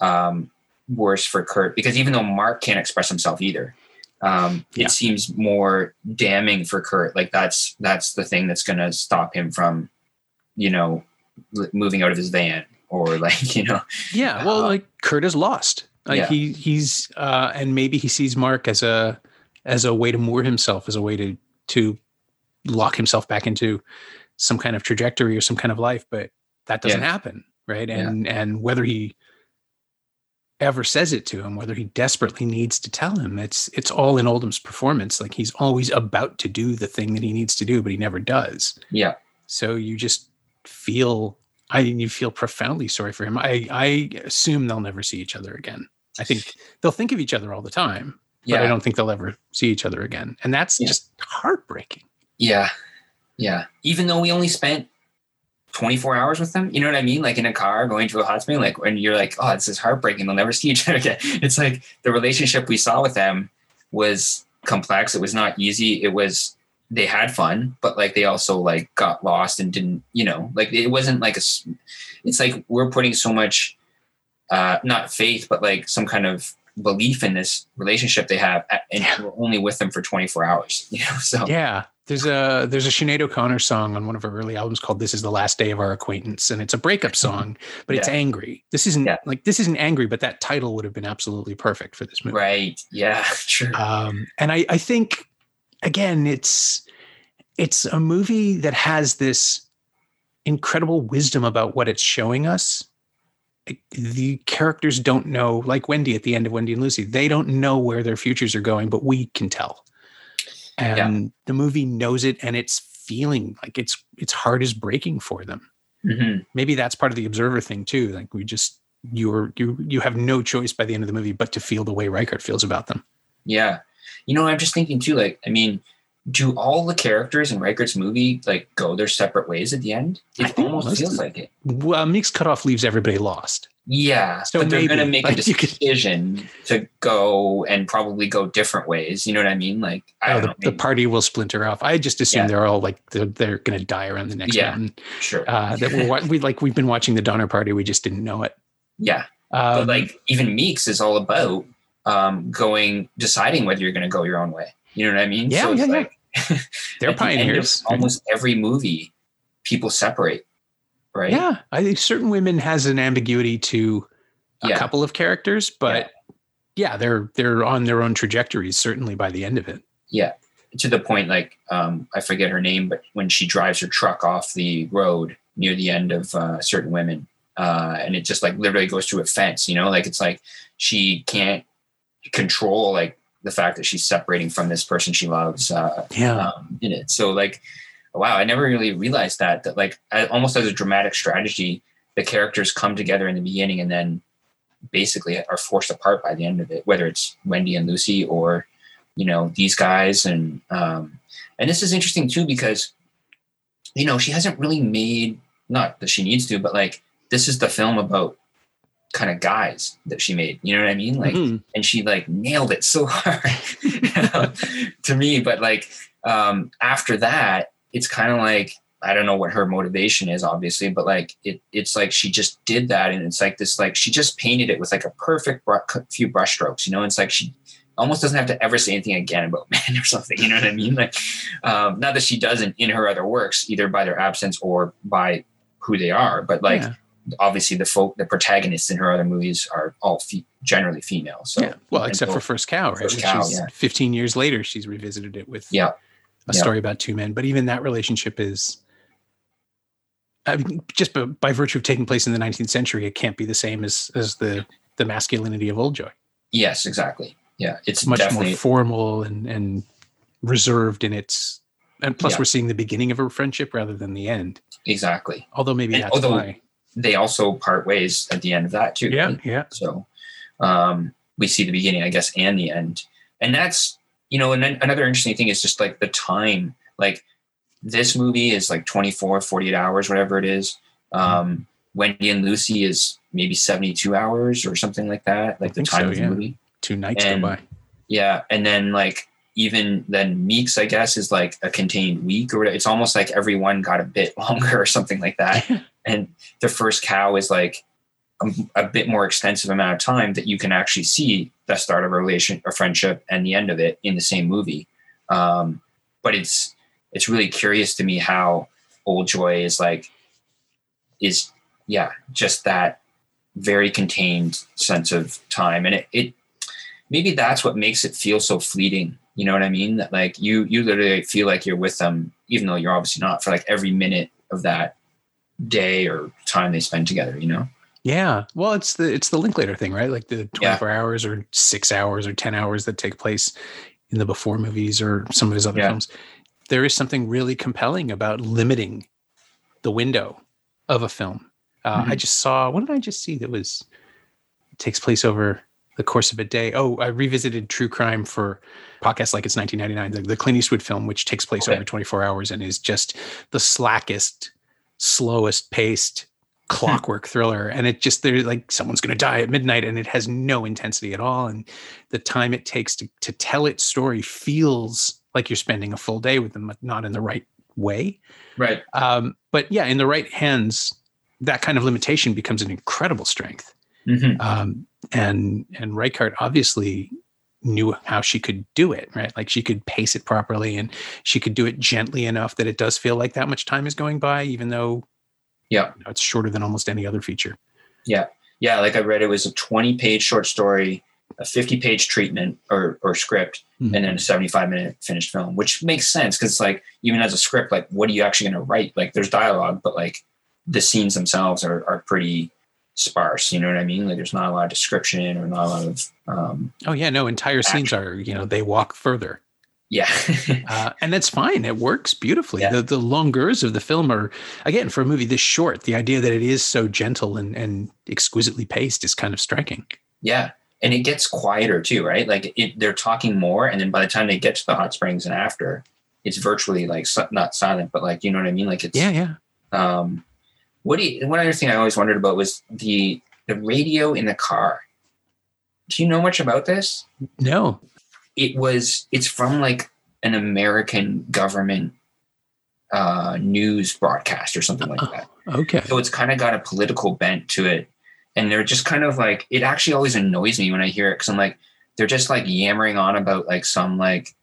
um, worse for kurt because even though mark can't express himself either um, Yeah. it seems more damning for kurt like that's that's the thing that's going to stop him from you know l- moving out of his van or like you know Yeah, well, Uh, like Kurt is lost. Like Yeah. he he's uh and maybe he sees Mark as a as a way to moor himself, as a way to to lock himself back into some kind of trajectory or some kind of life, but that doesn't Yeah. happen, right? Yeah. And and whether he ever says it to him, whether he desperately needs to tell him, it's it's all in Oldham's performance. Like he's always about to do the thing that he needs to do, but he never does. yeah So you just feel I mean, you feel profoundly sorry for him. I I assume they'll never see each other again. I think they'll think of each other all the time, but I don't think they'll ever see each other again. And that's Yeah. just heartbreaking. yeah yeah even though we only spent 24 hours with them you know what i mean? Like in a car going to a hot spring like when you're like oh this is heartbreaking. They'll never see each other again. It's like the relationship we saw with them was complex. It was not easy. It was they had fun but like they also like got lost and didn't you know like it wasn't like a, it's like we're putting so much uh not faith but like some kind of belief in this relationship they have and Yeah. we're only with them for 24 hours you know so Yeah. There's a there's a Sinead O'Connor song on one of her early albums called "This Is the Last Day of Our Acquaintance," and it's a breakup song, but it's angry. This isn't Yeah. like this isn't angry, but that title would have been absolutely perfect for this movie. Right. Yeah. Sure. um, and I, I think again it's it's a movie that has this incredible wisdom about what it's showing us the characters don't know like wendy at the end of wendy and lucy they don't know where their futures are going but we can tell and the movie knows it and it's feeling like it's its heart is breaking for them hmm maybe that's part of the observer thing too like we just you're you you have no choice by the end of the movie but to feel the way Reichardt feels about them Yeah. You know, I'm just thinking too. Like, I mean, do all the characters in Reichardt's movie like go their separate ways at the end? It almost feels like it. well Meek's Cutoff leaves everybody lost Yeah. So but they're gonna make a like, could- decision to go and probably go different ways. You know what I mean? Like, I oh, the, know. the party will splinter off. I just assume Yeah. they're all like they're, they're going to die around the next Yeah. mountain. sure. Uh, that we're we like we've been watching the Donner Party. We just didn't know it. yeah. Um, but like, even Meek's is all about um, going, deciding whether you're going to go your own way. You know what I mean? Yeah, it's yeah, yeah. like, they're at the pioneers. almost every movie, people separate, right? Yeah, I think certain women has an ambiguity to a Yeah. couple of characters, but yeah. they're they're on their own trajectories. Certainly by the end of it. Yeah. To the point, like, um, I forget her name, but when she drives her truck off the road near the end of uh, certain women, uh, and it just like literally goes through a fence, you know, like it's like she can't control like the fact that she's separating from this person she loves uh, Yeah, um, in it. So like, wow, I never really realized that. That like I, almost as a dramatic strategy, the characters come together in the beginning and then basically are forced apart by the end of it. Whether it's Wendy and Lucy or you know these guys and um, and this is interesting too because you know she hasn't really made not that she needs to, but like this is the film about kind of guys that she made. You know what I mean? Like Mhm. and she like nailed it so hard to me. But like um, after that, it's kind of like I don't know what her motivation is, obviously, but like it, it's like she just did that, and it's like this, like she just painted it with like a perfect bru- few brushstrokes. You know, it's like she almost doesn't have to ever say anything again about men or something. You know what I mean? Like, um, not that she doesn't in her other works, either by their absence or by who they are, but like yeah. Obviously the folk, the protagonists in her other movies are all fe- generally female. So yeah. Well, except for First Cow, right? First Cow, yeah. 15 years later, she's revisited it with Yeah. a Yeah. story about two men. But even that relationship is, I mean, just by, by virtue of taking place in the 19th century, it can't be the same as as the the masculinity of Old Joy. yes, exactly. Yeah, it's much more formal and and reserved in its. And plus, Yeah. we're seeing the beginning of a friendship rather than the end. exactly. Although maybe And that's although- why. They also part ways at the end of that too. Yeah, yeah. So um, we see the beginning, I guess, and the end. And that's, you know, and then another interesting thing is just like the time. Like this movie is like 24, 48 hours, whatever it is. Um, Wendy and Lucy is maybe 72 hours or something like that, like the time so, of the yeah. movie. Two nights And- go by. Yeah. And then like even then Meek's, I guess, is like a contained week or whatever. It's almost like everyone got a bit longer or something like that. and the first cow is like a, a, bit more extensive amount of time that you can actually see the start of a relation, a friendship, and the end of it in the same movie. Um, but it's it's really curious to me how Old Joy is like is yeah just that very contained sense of time. And it, it maybe that's what makes it feel so fleeting. You know what i mean? That like you you literally feel like you're with them even though you're obviously not for like every minute of that day or time they spend together you know yeah well it's the it's the linklater thing right like the 24 yeah. hours or six hours or 10 hours that take place in the before movies or some of his other yeah. films there is something really compelling about limiting the window of a film uh, mm-hmm. I just saw. What did I just see that was takes place over the course of a day? Oh, I revisited True Crime for podcast like it's 1999, the, the Clint Eastwood film, which takes place okay. over 24 hours and is just the slackest, slowest paced clockwork thriller. And it just they're like someone's going to die at midnight and it has no intensity at all. And the time it takes to, to tell its story feels like you're spending a full day with them but not in the right way. Right. Um, but yeah in the right hands that kind of limitation becomes an incredible strength. Mm-hmm. Um, and and Reichardt obviously knew how she could do it, right? Like she could pace it properly and she could do it gently enough that it does feel like that much time is going by, even though yeah, you know, it's shorter than almost any other feature. Yeah. Yeah. Like I read it was a 20 page short story, a 50 page treatment or, or script, mm-hmm. and then a 75 minute finished film, which makes sense. Cause it's like, even as a script, like what are you actually going to write? Like there's dialogue, but like the scenes themselves are, are pretty sparse. You know what I mean? Like there's not a lot of description or not a lot of. Um, oh yeah, no. Entire action. scenes are you know they walk further. Yeah, uh, and that's fine. It works beautifully. Yeah. The the longers of the film are again for a movie this short. The idea that it is so gentle and and exquisitely paced is kind of striking. Yeah, and it gets quieter too, right? Like it, they're talking more, and then by the time they get to the hot springs and after, it's virtually like not silent, but like you know what I mean? Like it's yeah, yeah. Um, what do you, one other thing I always wondered about was the the radio in the car. Do you know much about this? No. It was it's from like an American government uh, news broadcast or something like that. Oh, okay. So it's kind of got a political bent to it. And they're just kind of like, it actually always annoys me when I hear it because I'm like, they're just like yammering on about like some like,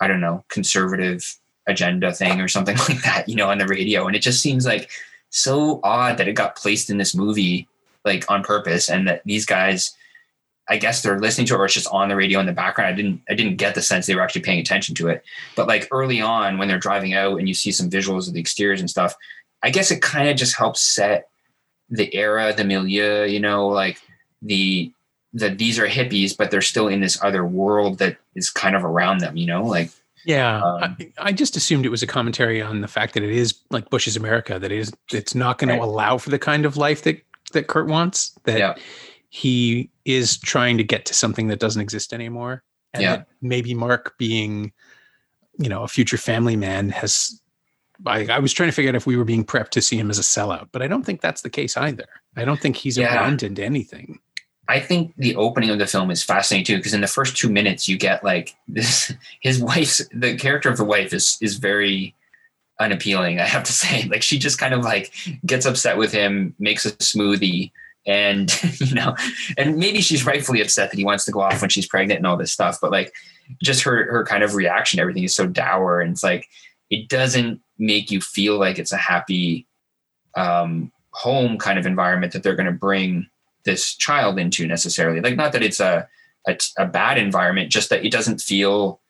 I don't know, conservative agenda thing or something like that, you know, on the radio. And it just seems like so odd that it got placed in this movie like on purpose and that these guys I guess they're listening to it or it's just on the radio in the background. I didn't I didn't get the sense they were actually paying attention to it. But like early on when they're driving out and you see some visuals of the exteriors and stuff, I guess it kind of just helps set the era, the milieu, you know, like the that these are hippies, but they're still in this other world that is kind of around them, you know, like yeah, um, I, I, just assumed it was a commentary on the fact that it is like Bush's America. That it is, it's not going right. to allow for the kind of life that that Kurt wants. That yeah. he is trying to get to something that doesn't exist anymore. And yeah. maybe Mark, being, you know, a future family man, has. I, I, was trying to figure out if we were being prepped to see him as a sellout, but I don't think that's the case either. I don't think he's yeah. abandoned anything. I think the opening of the film is fascinating too, because in the first two minutes you get like this his wife's the character of the wife is is very unappealing, I have to say. Like she just kind of like gets upset with him, makes a smoothie, and you know, and maybe she's rightfully upset that he wants to go off when she's pregnant and all this stuff, but like just her her kind of reaction, everything is so dour, and it's like it doesn't make you feel like it's a happy um home kind of environment that they're going to bring this child into necessarily. Like, not that it's a, a, a bad environment, just that it doesn't feel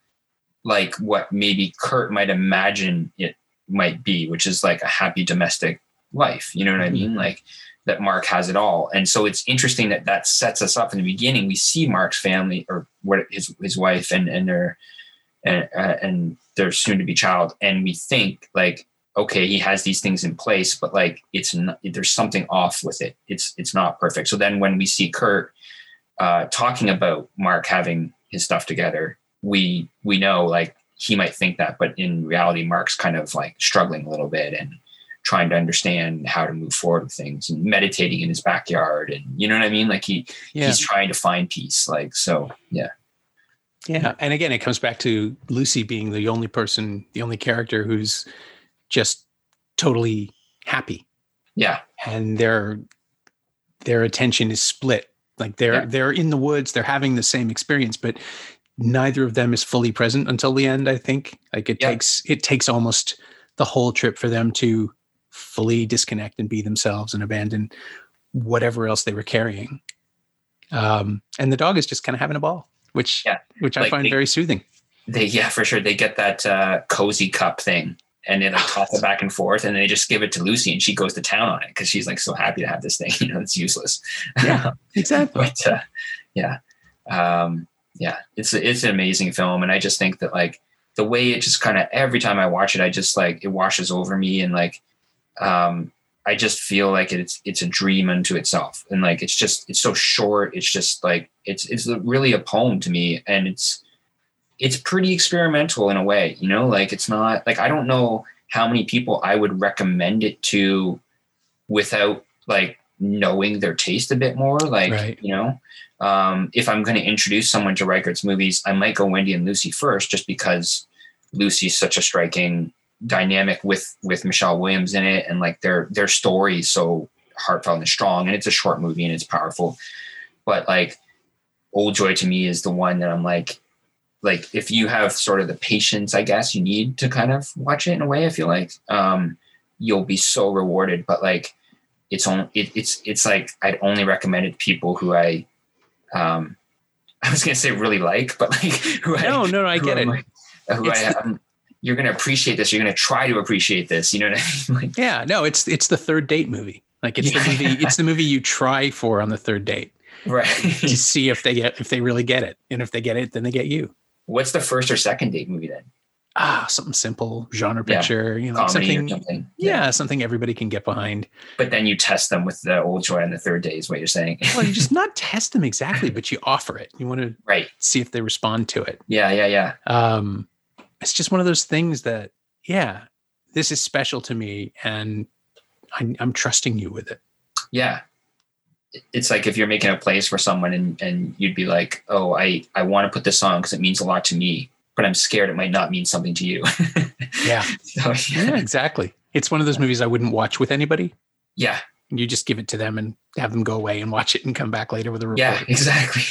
like what maybe Kurt might imagine it might be, which is like a happy domestic life. You know what mm-hmm. I mean? Like that Mark has it all. And so it's interesting that that sets us up in the beginning. We see Mark's family or what his, his wife and, and their, and, uh, and their soon to be child. And we think like, okay, he has these things in place, but like it's not, there's something off with it. It's it's not perfect. So then when we see Kurt uh, talking about Mark having his stuff together, we we know like he might think that, but in reality, Mark's kind of like struggling a little bit and trying to understand how to move forward with things and meditating in his backyard and you know what I mean? Like he yeah. he's trying to find peace. Like so, yeah. Yeah, and again, it comes back to Lucy being the only person, the only character who's just totally happy. Yeah, and their their attention is split. Like they're yeah. they're in the woods, they're having the same experience, but neither of them is fully present until the end. I think like it yeah. takes it takes almost the whole trip for them to fully disconnect and be themselves and abandon whatever else they were carrying. Um, and the dog is just kind of having a ball, which yeah. which I find they, very soothing. They yeah, for sure. They get that uh, cozy cup thing and they like toss it back and forth and they just give it to Lucy and she goes to town on it because she's like so happy to have this thing. You know, it's useless. Yeah, exactly. but uh, yeah. Um, yeah, it's it's an amazing film. And I just think that like the way it just kind of every time I watch it, I just like it washes over me and like um I just feel like it's it's a dream unto itself, and like it's just it's so short. It's just like it's it's really a poem to me, and it's it's pretty experimental in a way, you know. Like it's not like I don't know how many people I would recommend it to without like knowing their taste a bit more. Like right. you know, um, if I'm going to introduce someone to Reichardt's movies, I might go Wendy and Lucy first, just because Lucy's such a striking dynamic with with Michelle Williams in it, and like their their story is so heartfelt and strong, and it's a short movie and it's powerful. But like Old Joy to me is the one that I'm like, like if you have sort of the patience, I guess you need to kind of watch it in a way. I feel like um, you'll be so rewarded. But like it's only it, it's it's like I'd only recommend it to people who I um, I was gonna say really like, but like who no, I, no, no, I get it. Like, who I, am you're going to appreciate this. You're going to try to appreciate this. You know what I mean? Like, yeah, no, it's it's the third date movie. Like it's yeah. the movie. It's the movie you try for on the third date, right? to see if they get if they really get it, and if they get it, then they get you. What's the first or second date movie then? Ah, something simple, genre picture, yeah. you know, something, something. Yeah, yeah, something everybody can get behind. But then you test them with the old joy on the third day, is what you're saying. well, you just not test them exactly, but you offer it. You want to right see if they respond to it. Yeah, yeah, yeah. Um, it's just one of those things that yeah, this is special to me and I, I'm trusting you with it. Yeah. It's like if you're making a place for someone and, and you'd be like, oh, I, I want to put this on because it means a lot to me, but I'm scared it might not mean something to you. yeah. So, yeah. yeah. exactly. It's one of those movies I wouldn't watch with anybody. Yeah you just give it to them and have them go away and watch it and come back later with a report. Yeah, exactly.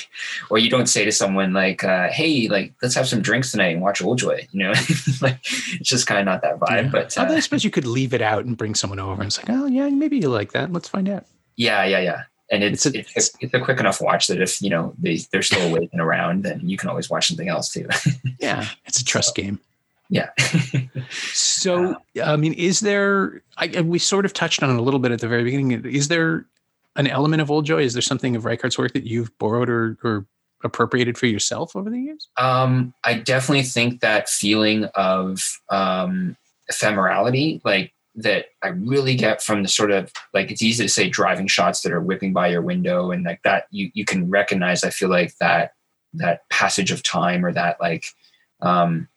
Or you don't say to someone like, uh, "Hey, like, let's have some drinks tonight and watch Old Joy." You know, like it's just kind of not that vibe. Yeah. But uh, I suppose you could leave it out and bring someone over and it's like, "Oh, yeah, maybe you like that. Let's find out." Yeah, yeah, yeah. And it's it's a, it's, it's a quick enough watch that if you know they they're still awake and around, then you can always watch something else too. yeah, it's a trust so, game. Yeah. so, I mean, is there, I, we sort of touched on it a little bit at the very beginning. Is there an element of Old Joy? Is there something of Reichardt's work that you've borrowed or, or appropriated for yourself over the years? Um, I definitely think that feeling of um, ephemerality, like that I really get from the sort of like it's easy to say driving shots that are whipping by your window and like that you you can recognize I feel like that that passage of time or that like um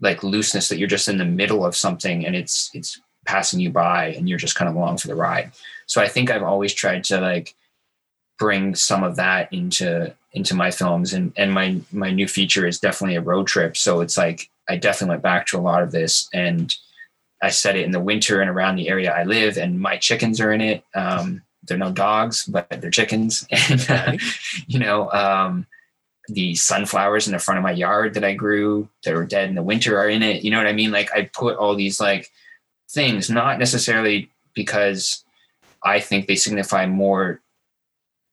like looseness that you're just in the middle of something and it's it's passing you by and you're just kind of along for the ride. So I think I've always tried to like bring some of that into into my films and and my my new feature is definitely a road trip. So it's like I definitely went back to a lot of this and I set it in the winter and around the area I live and my chickens are in it. Um, they're no dogs, but they're chickens. And, uh, you know, um, the sunflowers in the front of my yard that I grew that were dead in the winter are in it. You know what I mean? Like I put all these like things, not necessarily because I think they signify more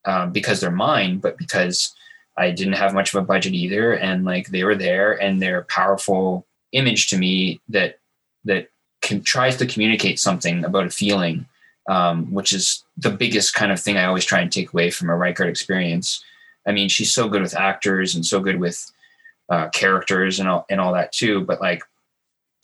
um, because they're mine, but because I didn't have much of a budget either, and like they were there, and they're powerful image to me that that can, tries to communicate something about a feeling, um, which is the biggest kind of thing I always try and take away from a Reichardt experience I mean, she's so good with actors and so good with uh, characters and all and all that too. But like,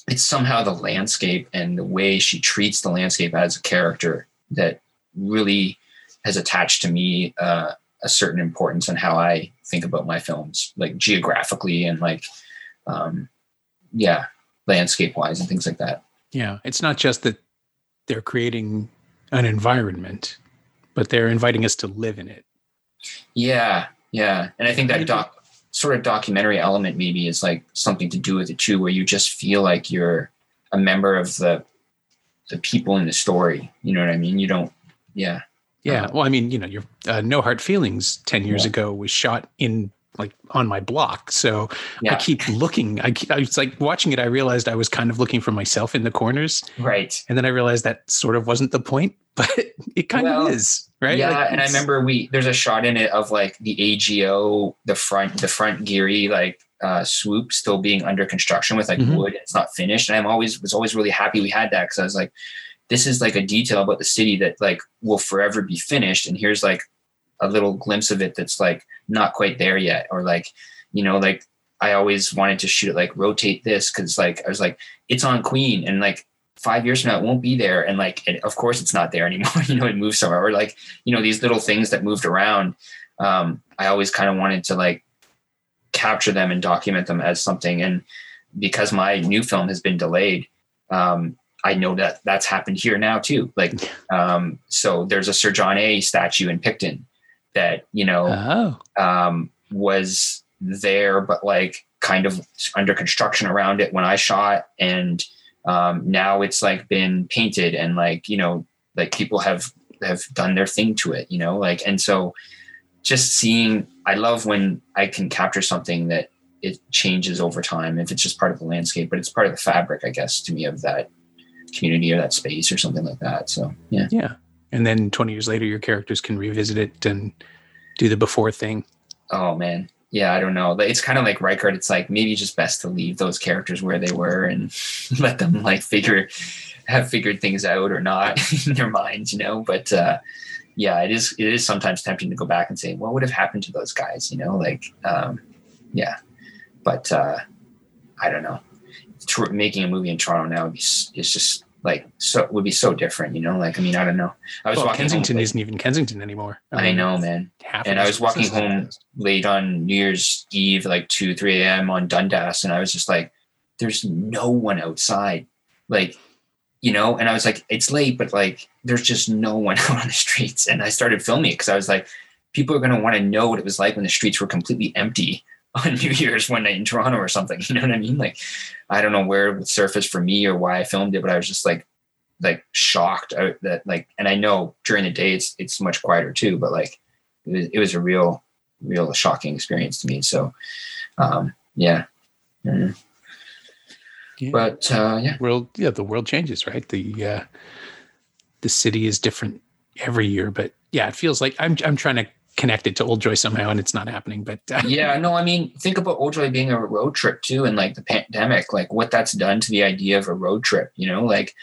it's somehow the landscape and the way she treats the landscape as a character that really has attached to me uh, a certain importance on how I think about my films, like geographically and like, um, yeah, landscape wise and things like that. Yeah, it's not just that they're creating an environment, but they're inviting us to live in it. Yeah, yeah, and I think that doc. sort of documentary element maybe is like something to do with it too, where you just feel like you're a member of the the people in the story. You know what I mean? You don't, yeah. Yeah. Well, I mean, you know, your uh, No Heart Feelings 10 years yeah. ago was shot in like on my block. So yeah. I keep looking. I, I was like watching it. I realized I was kind of looking for myself in the corners. Right. And then I realized that sort of wasn't the point, but it kind well, of is. Right. Yeah. Like and I remember we, there's a shot in it of like the AGO, the front, the front Gehry, like uh, swoop still being under construction with like mm-hmm. wood. It's not finished. And I'm always, was always really happy we had that. Cause I was like, this is like a detail about the city that like will forever be finished. And here's like a little glimpse of it that's like not quite there yet or like you know like i always wanted to shoot it like rotate this because like i was like it's on queen and like five years from now it won't be there and like it, of course it's not there anymore you know it moved somewhere or like you know these little things that moved around um, i always kind of wanted to like capture them and document them as something and because my new film has been delayed um, I know that that's happened here now too. Like, um, so there's a Sir John A statue in Picton that you know oh. um, was there, but like kind of under construction around it when I shot, and um, now it's like been painted and like you know like people have have done their thing to it, you know, like and so just seeing I love when I can capture something that it changes over time if it's just part of the landscape, but it's part of the fabric, I guess, to me of that community or that space or something like that. So yeah. Yeah and then 20 years later your characters can revisit it and do the before thing. Oh man. Yeah i don't know. It's kind of like Reichardt it's like maybe just best to leave those characters where they were and let them like figure have figured things out or not in their minds you know? But uh yeah it is it is sometimes tempting to go back and say what would have happened to those guys? You know like um yeah. But uh i don't know. Making a movie in toronto now is just like so would be so different, you know. Like I mean, I don't know. I was well, walking Kensington home, isn't even Kensington anymore. I, I know, man. And I was walking home late on New Year's Eve, like two, three a.m. on Dundas, and I was just like, "There's no one outside." Like, you know, and I was like, "It's late, but like, there's just no one out on the streets." And I started filming because I was like, "People are going to want to know what it was like when the streets were completely empty." on New Year's one night in Toronto or something. You know what I mean? Like, I don't know where it surfaced for me or why I filmed it, but I was just like, like shocked that like, and I know during the day it's it's much quieter too, but like, it was, it was a real, real shocking experience to me. So, um, yeah. Mm-hmm. yeah. But uh, yeah, world, yeah, the world changes, right? The uh, the city is different every year, but yeah, it feels like I'm I'm trying to connected to Old Joy somehow, and it's not happening. But uh, yeah, no, I mean, think about Old Joy being a road trip too, and like the pandemic, like what that's done to the idea of a road trip. You know, like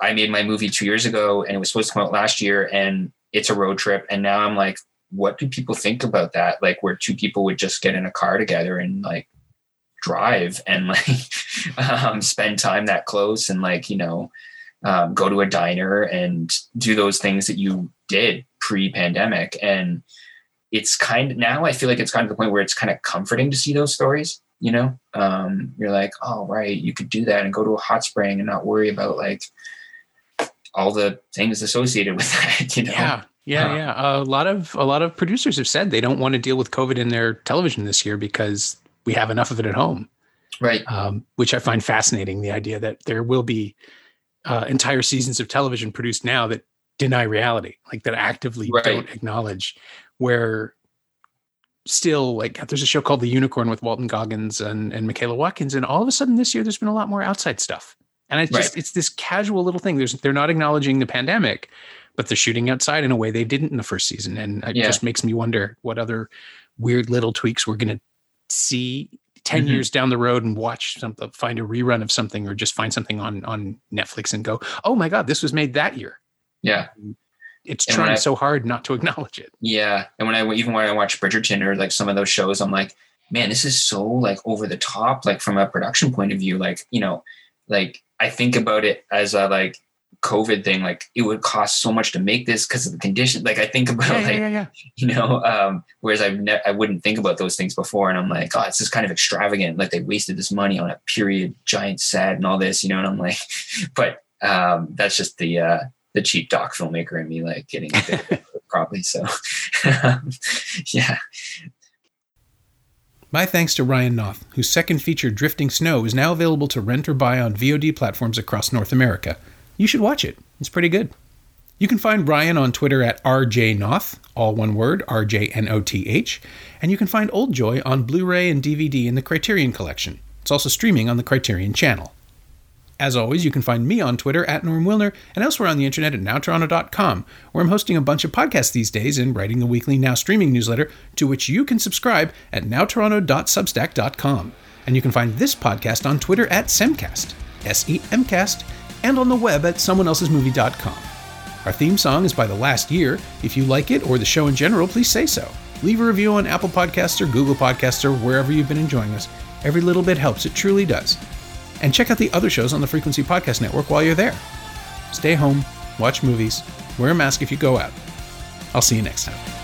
I made my movie two years ago, and it was supposed to come out last year, and it's a road trip, and now I'm like, what do people think about that? Like where two people would just get in a car together and like drive and like um, spend time that close and like you know um, go to a diner and do those things that you did pre-pandemic and it's kind of now I feel like it's kind of the point where it's kind of comforting to see those stories. You know, um, you're like, oh right, you could do that and go to a hot spring and not worry about like all the things associated with that. You know. Yeah. Yeah, uh, yeah. A lot of a lot of producers have said they don't want to deal with COVID in their television this year because we have enough of it at home. Right. Um, which I find fascinating. The idea that there will be uh, entire seasons of television produced now that deny reality, like that actively right. don't acknowledge where still like there's a show called The Unicorn with Walton Goggins and, and Michaela Watkins. And all of a sudden this year there's been a lot more outside stuff. And it's just it's this casual little thing. There's they're not acknowledging the pandemic, but they're shooting outside in a way they didn't in the first season. And it yeah. just makes me wonder what other weird little tweaks we're gonna see 10 mm-hmm. years down the road and watch something find a rerun of something or just find something on on Netflix and go, oh my God, this was made that year. Yeah it's and trying I, so hard not to acknowledge it. Yeah, and when I even when I watch Bridgerton or like some of those shows, I'm like, man, this is so like over the top, like from a production point of view. Like you know, like I think about it as a like COVID thing. Like it would cost so much to make this because of the condition. Like I think about yeah, like yeah, yeah, you know, um, whereas I ne- I wouldn't think about those things before, and I'm like, oh, it's just kind of extravagant. Like they wasted this money on a period giant set and all this, you know, and I'm like, but um, that's just the uh, the cheap doc filmmaker in me like getting it probably so um, yeah My thanks to Ryan Noth, whose second feature, Drifting Snow, is now available to rent or buy on VOD platforms across North America. You should watch it, it's pretty good. You can find Ryan on Twitter at RJNoth, all one word, R J N O T H, and you can find Old Joy on Blu ray and DVD in the Criterion Collection. It's also streaming on the Criterion channel. As always, you can find me on Twitter at Norm Wilner and elsewhere on the internet at nowtoronto.com, where I'm hosting a bunch of podcasts these days and writing the weekly Now Streaming newsletter, to which you can subscribe at nowtoronto.substack.com. And you can find this podcast on Twitter at Semcast, S E M Cast, and on the web at someoneelsesmovie.com. Our theme song is by The Last Year. If you like it or the show in general, please say so. Leave a review on Apple Podcasts or Google Podcasts or wherever you've been enjoying us. Every little bit helps, it truly does and check out the other shows on the Frequency Podcast Network while you're there. Stay home, watch movies, wear a mask if you go out. I'll see you next time.